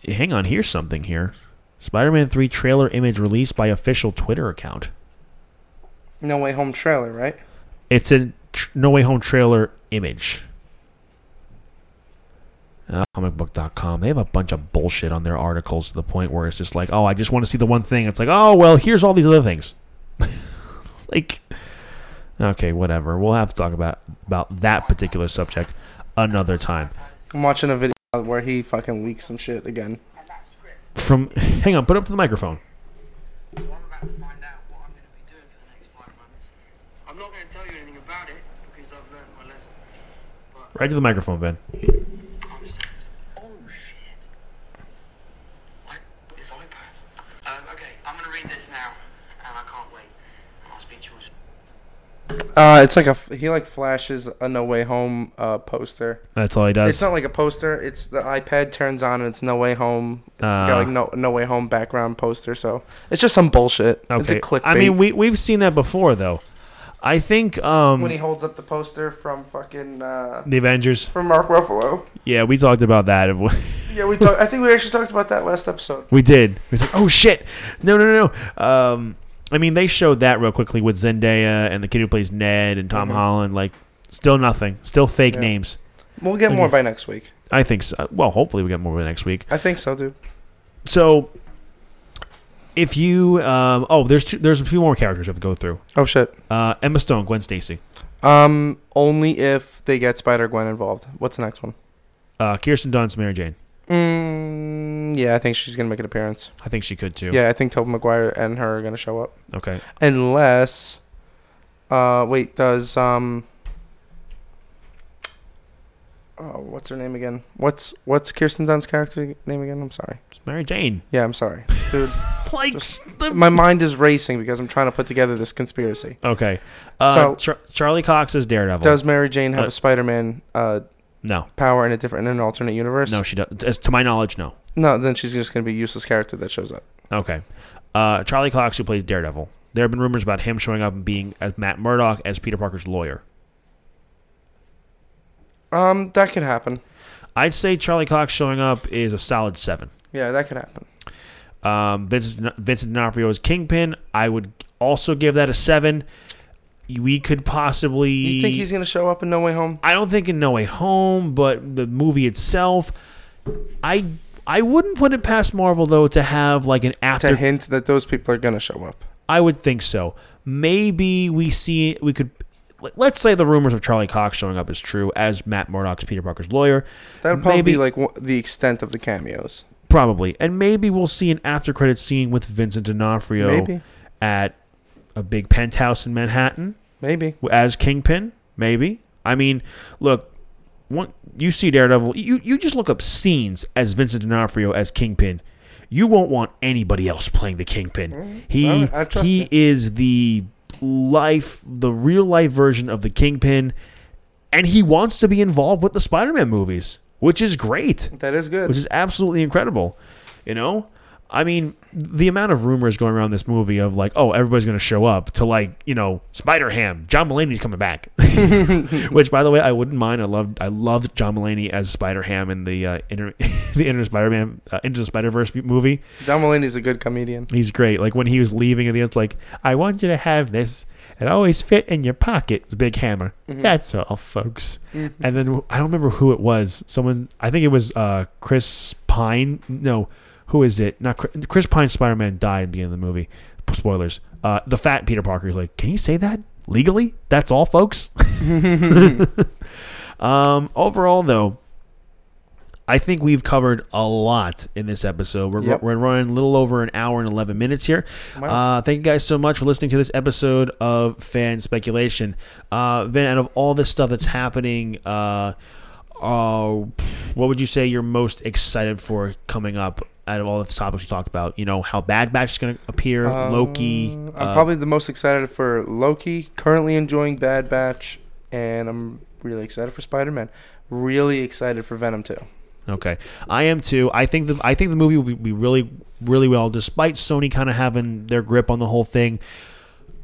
hang on, here's something here. Spider-Man 3 trailer image released by official Twitter account. No Way Home trailer, right? It's a tr- No Way Home trailer image. Uh, comicbook.com. They have a bunch of bullshit on their articles to the point where it's just like, oh, I just want to see the one thing. It's like, oh, well, here's all these other things. *laughs* like, okay, whatever. We'll have to talk about about that particular subject another time. I'm watching a video where he fucking leaks some shit again. From, hang on, put up to the microphone. Well, I'm about to find out what I'm going to be doing for the next five months. I'm not going to tell you anything about it because I've learned my lesson. But Right to the microphone, Ben. I'm just, oh shit! What? This iPad. Um, okay, I'm going to read this now, and I can't wait. I'll speak to you. soon. Uh, it's like a he like flashes a No Way Home uh poster. That's all he does. It's not like a poster. It's the iPad turns on and it's No Way Home. It's Ah. got like no No Way Home background poster. So it's just some bullshit. It's okay. a clickbait. I mean, we, we've seen that before, though. I think um, when he holds up the poster from fucking uh, the Avengers. from Mark Ruffalo. Yeah, we talked about that. *laughs* Yeah, we talk- I think we actually talked about that last episode. we did. We was like, oh shit, no, no, no, no. Um, I mean, they showed that real quickly with Zendaya and the kid who plays Ned and Tom Mhm. Holland. Like, still nothing. Still fake Yeah. names. We'll get more Okay. by next week. I think so. Well, hopefully we get more by next week. I think so, dude. So, if you, um, oh, there's two, there's a few more characters I have to go through. Oh shit. Uh, Emma Stone, Gwen Stacy, Um, only if they get Spider Gwen involved. What's the next one? uh, Kirsten Dunst, Mary Jane. Mm, yeah, I think she's gonna make an appearance. I think she could too. Yeah, I think Tobey Maguire and her are gonna show up. Okay. Unless, uh, wait, does um, Oh, what's her name again? What's what's Kirsten Dunst's character name again? I'm sorry. It's Mary Jane. Yeah, I'm sorry, *laughs* dude. Like *laughs* the My mind is racing because I'm trying to put together this conspiracy. okay. Uh, So- Char- Charlie Cox is Daredevil. Does Mary Jane have Uh, a Spider-Man uh, no, power in a different in an alternate universe? no, she does. As to my knowledge, no. No, then she's just gonna be a useless character that shows up. Okay. Uh, Charlie Cox, who plays Daredevil. There have been rumors about him showing up and being as Matt Murdock as Peter Parker's lawyer. Um, that could happen. I'd say Charlie Cox showing up is a solid seven. Yeah, that could happen. Um, Vincent, Vincent D'Onofrio is Kingpin. I would also give that a seven. We could possibly. You think he's gonna show up in No Way Home? I don't think in No Way Home, but the movie itself, I I wouldn't put it past Marvel though to have like an To after. hint that those people are gonna show up. I would think so. Maybe we see we could. let- Let's say the rumors of Charlie Cox showing up is true as Matt Murdock's Peter Parker's lawyer. That'll probably Maybe- be like the extent of the cameos. Probably. And maybe we'll see an after credit scene with Vincent D'Onofrio Maybe, at a big penthouse in Manhattan maybe. as Kingpin. Maybe. I mean, look, one, you see Daredevil, you, you just look up scenes as Vincent D'Onofrio as Kingpin. You won't want anybody else playing the Kingpin. Mm-hmm. He Alright, I trust he you. is the life, the real life version of the Kingpin, and he wants to be involved with the Spider-Man movies, which is great That is good. which is absolutely incredible. You know, I mean, the amount of rumors going around this movie of like, oh, everybody's going to show up to like, you know, Spider Ham, John Mulaney's coming back. *laughs* which, by the way, I wouldn't mind. I loved, I loved John Mulaney as Spider Ham in the uh, inter, *laughs* the Inter Spider Man, uh, Into the Spider Verse movie. John Mulaney's a good comedian. He's great. Like when he was leaving at the end, it's like, I want you to have this. It always fit in your pocket. It's a big hammer. That's all, folks. And then I don't remember who it was. Someone, I think it was uh, Chris Pine. No, who is it? Not Chris, Chris Pine. Spider Man died at the beginning of the movie. Spoilers. Uh, the fat Peter Parker is like, can you say that legally? That's all, folks. *laughs* um, overall, though, I think we've covered a lot in this episode. We're, Yep. we're running a little over an hour and 11 minutes here. Wow. Uh, thank you guys so much for listening to this episode of Fan Speculation. Uh, Vin, out of all this stuff that's happening, uh, uh, what would you say you're most excited for coming up out of all the topics we talked about? You know, how Bad Batch is going to appear, Loki. Um, I'm uh, probably the most excited for Loki. Currently enjoying Bad Batch, and I'm really excited for Spider Man. Really excited for Venom too. Okay, I am too. I think the I think the movie will be, be really really well, despite Sony kind of having their grip on the whole thing.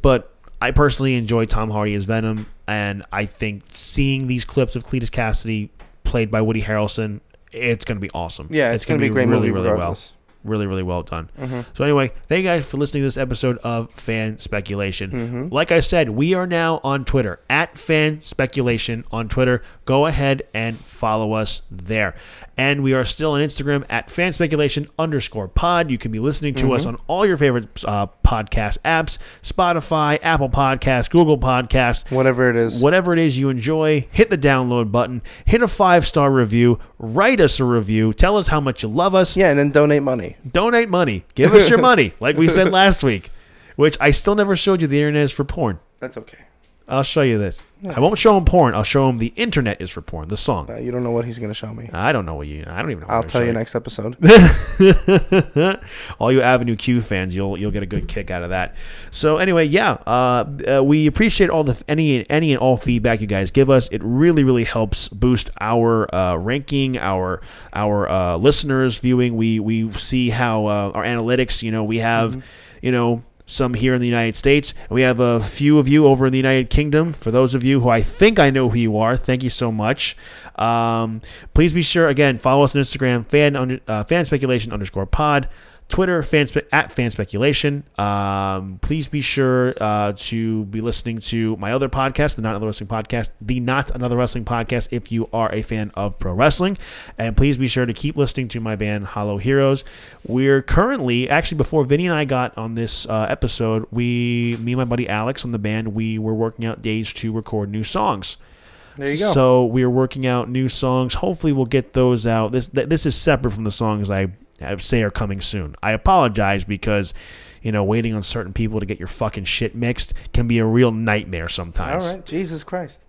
But I personally enjoy Tom Hardy as Venom, and I think seeing these clips of Cletus Kasady played by Woody Harrelson, it's going to be awesome. Yeah, it's, gonna, be a great really movie really well. Really really well done. Mhm. So anyway, thank you guys for listening to this episode of Fan Speculation. Mhm. Like I said, we are now on Twitter at Fan Speculation on Twitter. Go ahead and follow us there. And we are still on Instagram at Fan Speculation underscore Pod. You can be listening to us on all your favorite uh, podcast apps: Spotify, Apple Podcasts, Google Podcasts. Whatever it is. Whatever it is you enjoy, hit the download button, hit a five star review, write us a review, tell us how much you love us Yeah, and then donate money. Donate money. Give us your *laughs* money, like we said last week. Which I still never showed you the internet is for porn. That's okay. I'll show you this. I won't show him porn. I'll show him the internet is for porn. The song. Uh, you don't know what he's gonna show me. I don't know what you. I don't even know. what I'll tell you next episode. *laughs* all you Avenue Q fans, you'll you'll get a good kick out of that. So anyway, yeah, uh, uh, we appreciate all the any any and all feedback you guys give us. It really really helps boost our uh, ranking, our our uh, listeners viewing. We we see how uh, our analytics. You know, we have you know some here in the United States. We have a few of you over in the United Kingdom. For those of you who I think I know who you are, thank you so much. Um, please be sure again follow us on Instagram fan under, uh, fan speculation underscore pod. Twitter fan spe- at fan speculation. Um, please be sure uh, to be listening to my other podcast, the Not Another Wrestling Podcast, the Not Another Wrestling Podcast, if you are a fan of pro wrestling. And please be sure to keep listening to my band Hollow Heroes. We're currently actually before Vinny and I got on this uh, episode, we me and my buddy Alex on the band, we were working out days to record new songs. There you go. So we are working out new songs. Hopefully, we'll get those out. This th- this is separate from the songs I have say are coming soon. I apologize because you know waiting on certain people to get your fucking shit mixed can be a real nightmare sometimes. right. Jesus Christ.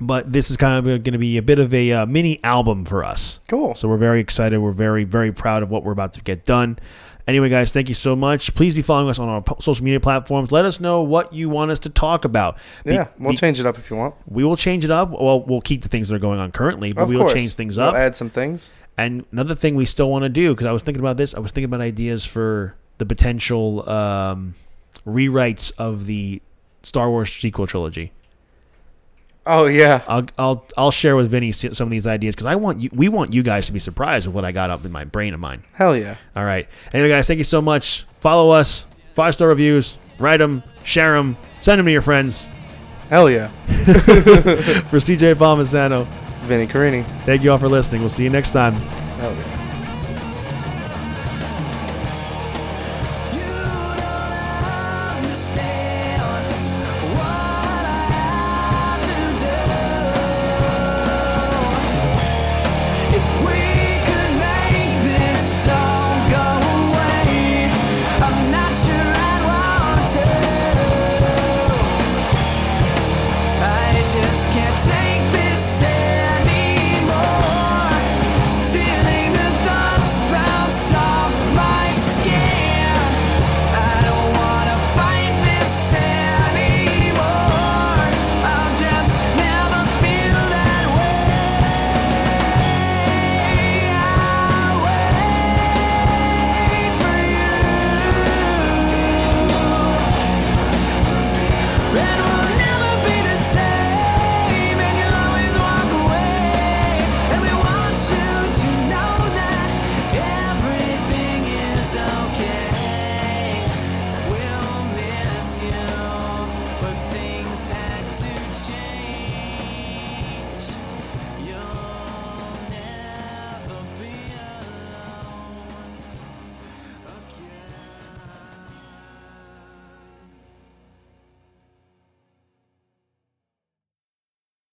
but this is kind of going to be a bit of a uh, mini album for us. Cool. So we're very excited. We're very, very proud of what we're about to get done. Anyway, guys, thank you so much. Please be following us on our social media platforms. Let us know what you want us to talk about. Be- yeah, we'll be- change it up if you want. we will change it up. Well, we'll keep the things that are going on currently, but of we will course. change things up. We'll add some things. And another thing we still want to do, because I was thinking about this, I was thinking about ideas for the potential um, rewrites of the Star Wars sequel trilogy. Oh yeah. I'll I'll I'll share with Vinny some of these ideas because I want you, we want you guys to be surprised with what I got up in my brain of mine. Hell yeah. All right. Anyway, guys, thank you so much. Follow us, five star reviews, write them, share them, send them to your friends. Hell yeah. *laughs* *laughs* For CJ Palmisano, Vinny Carini. thank you all for listening. We'll see you next time.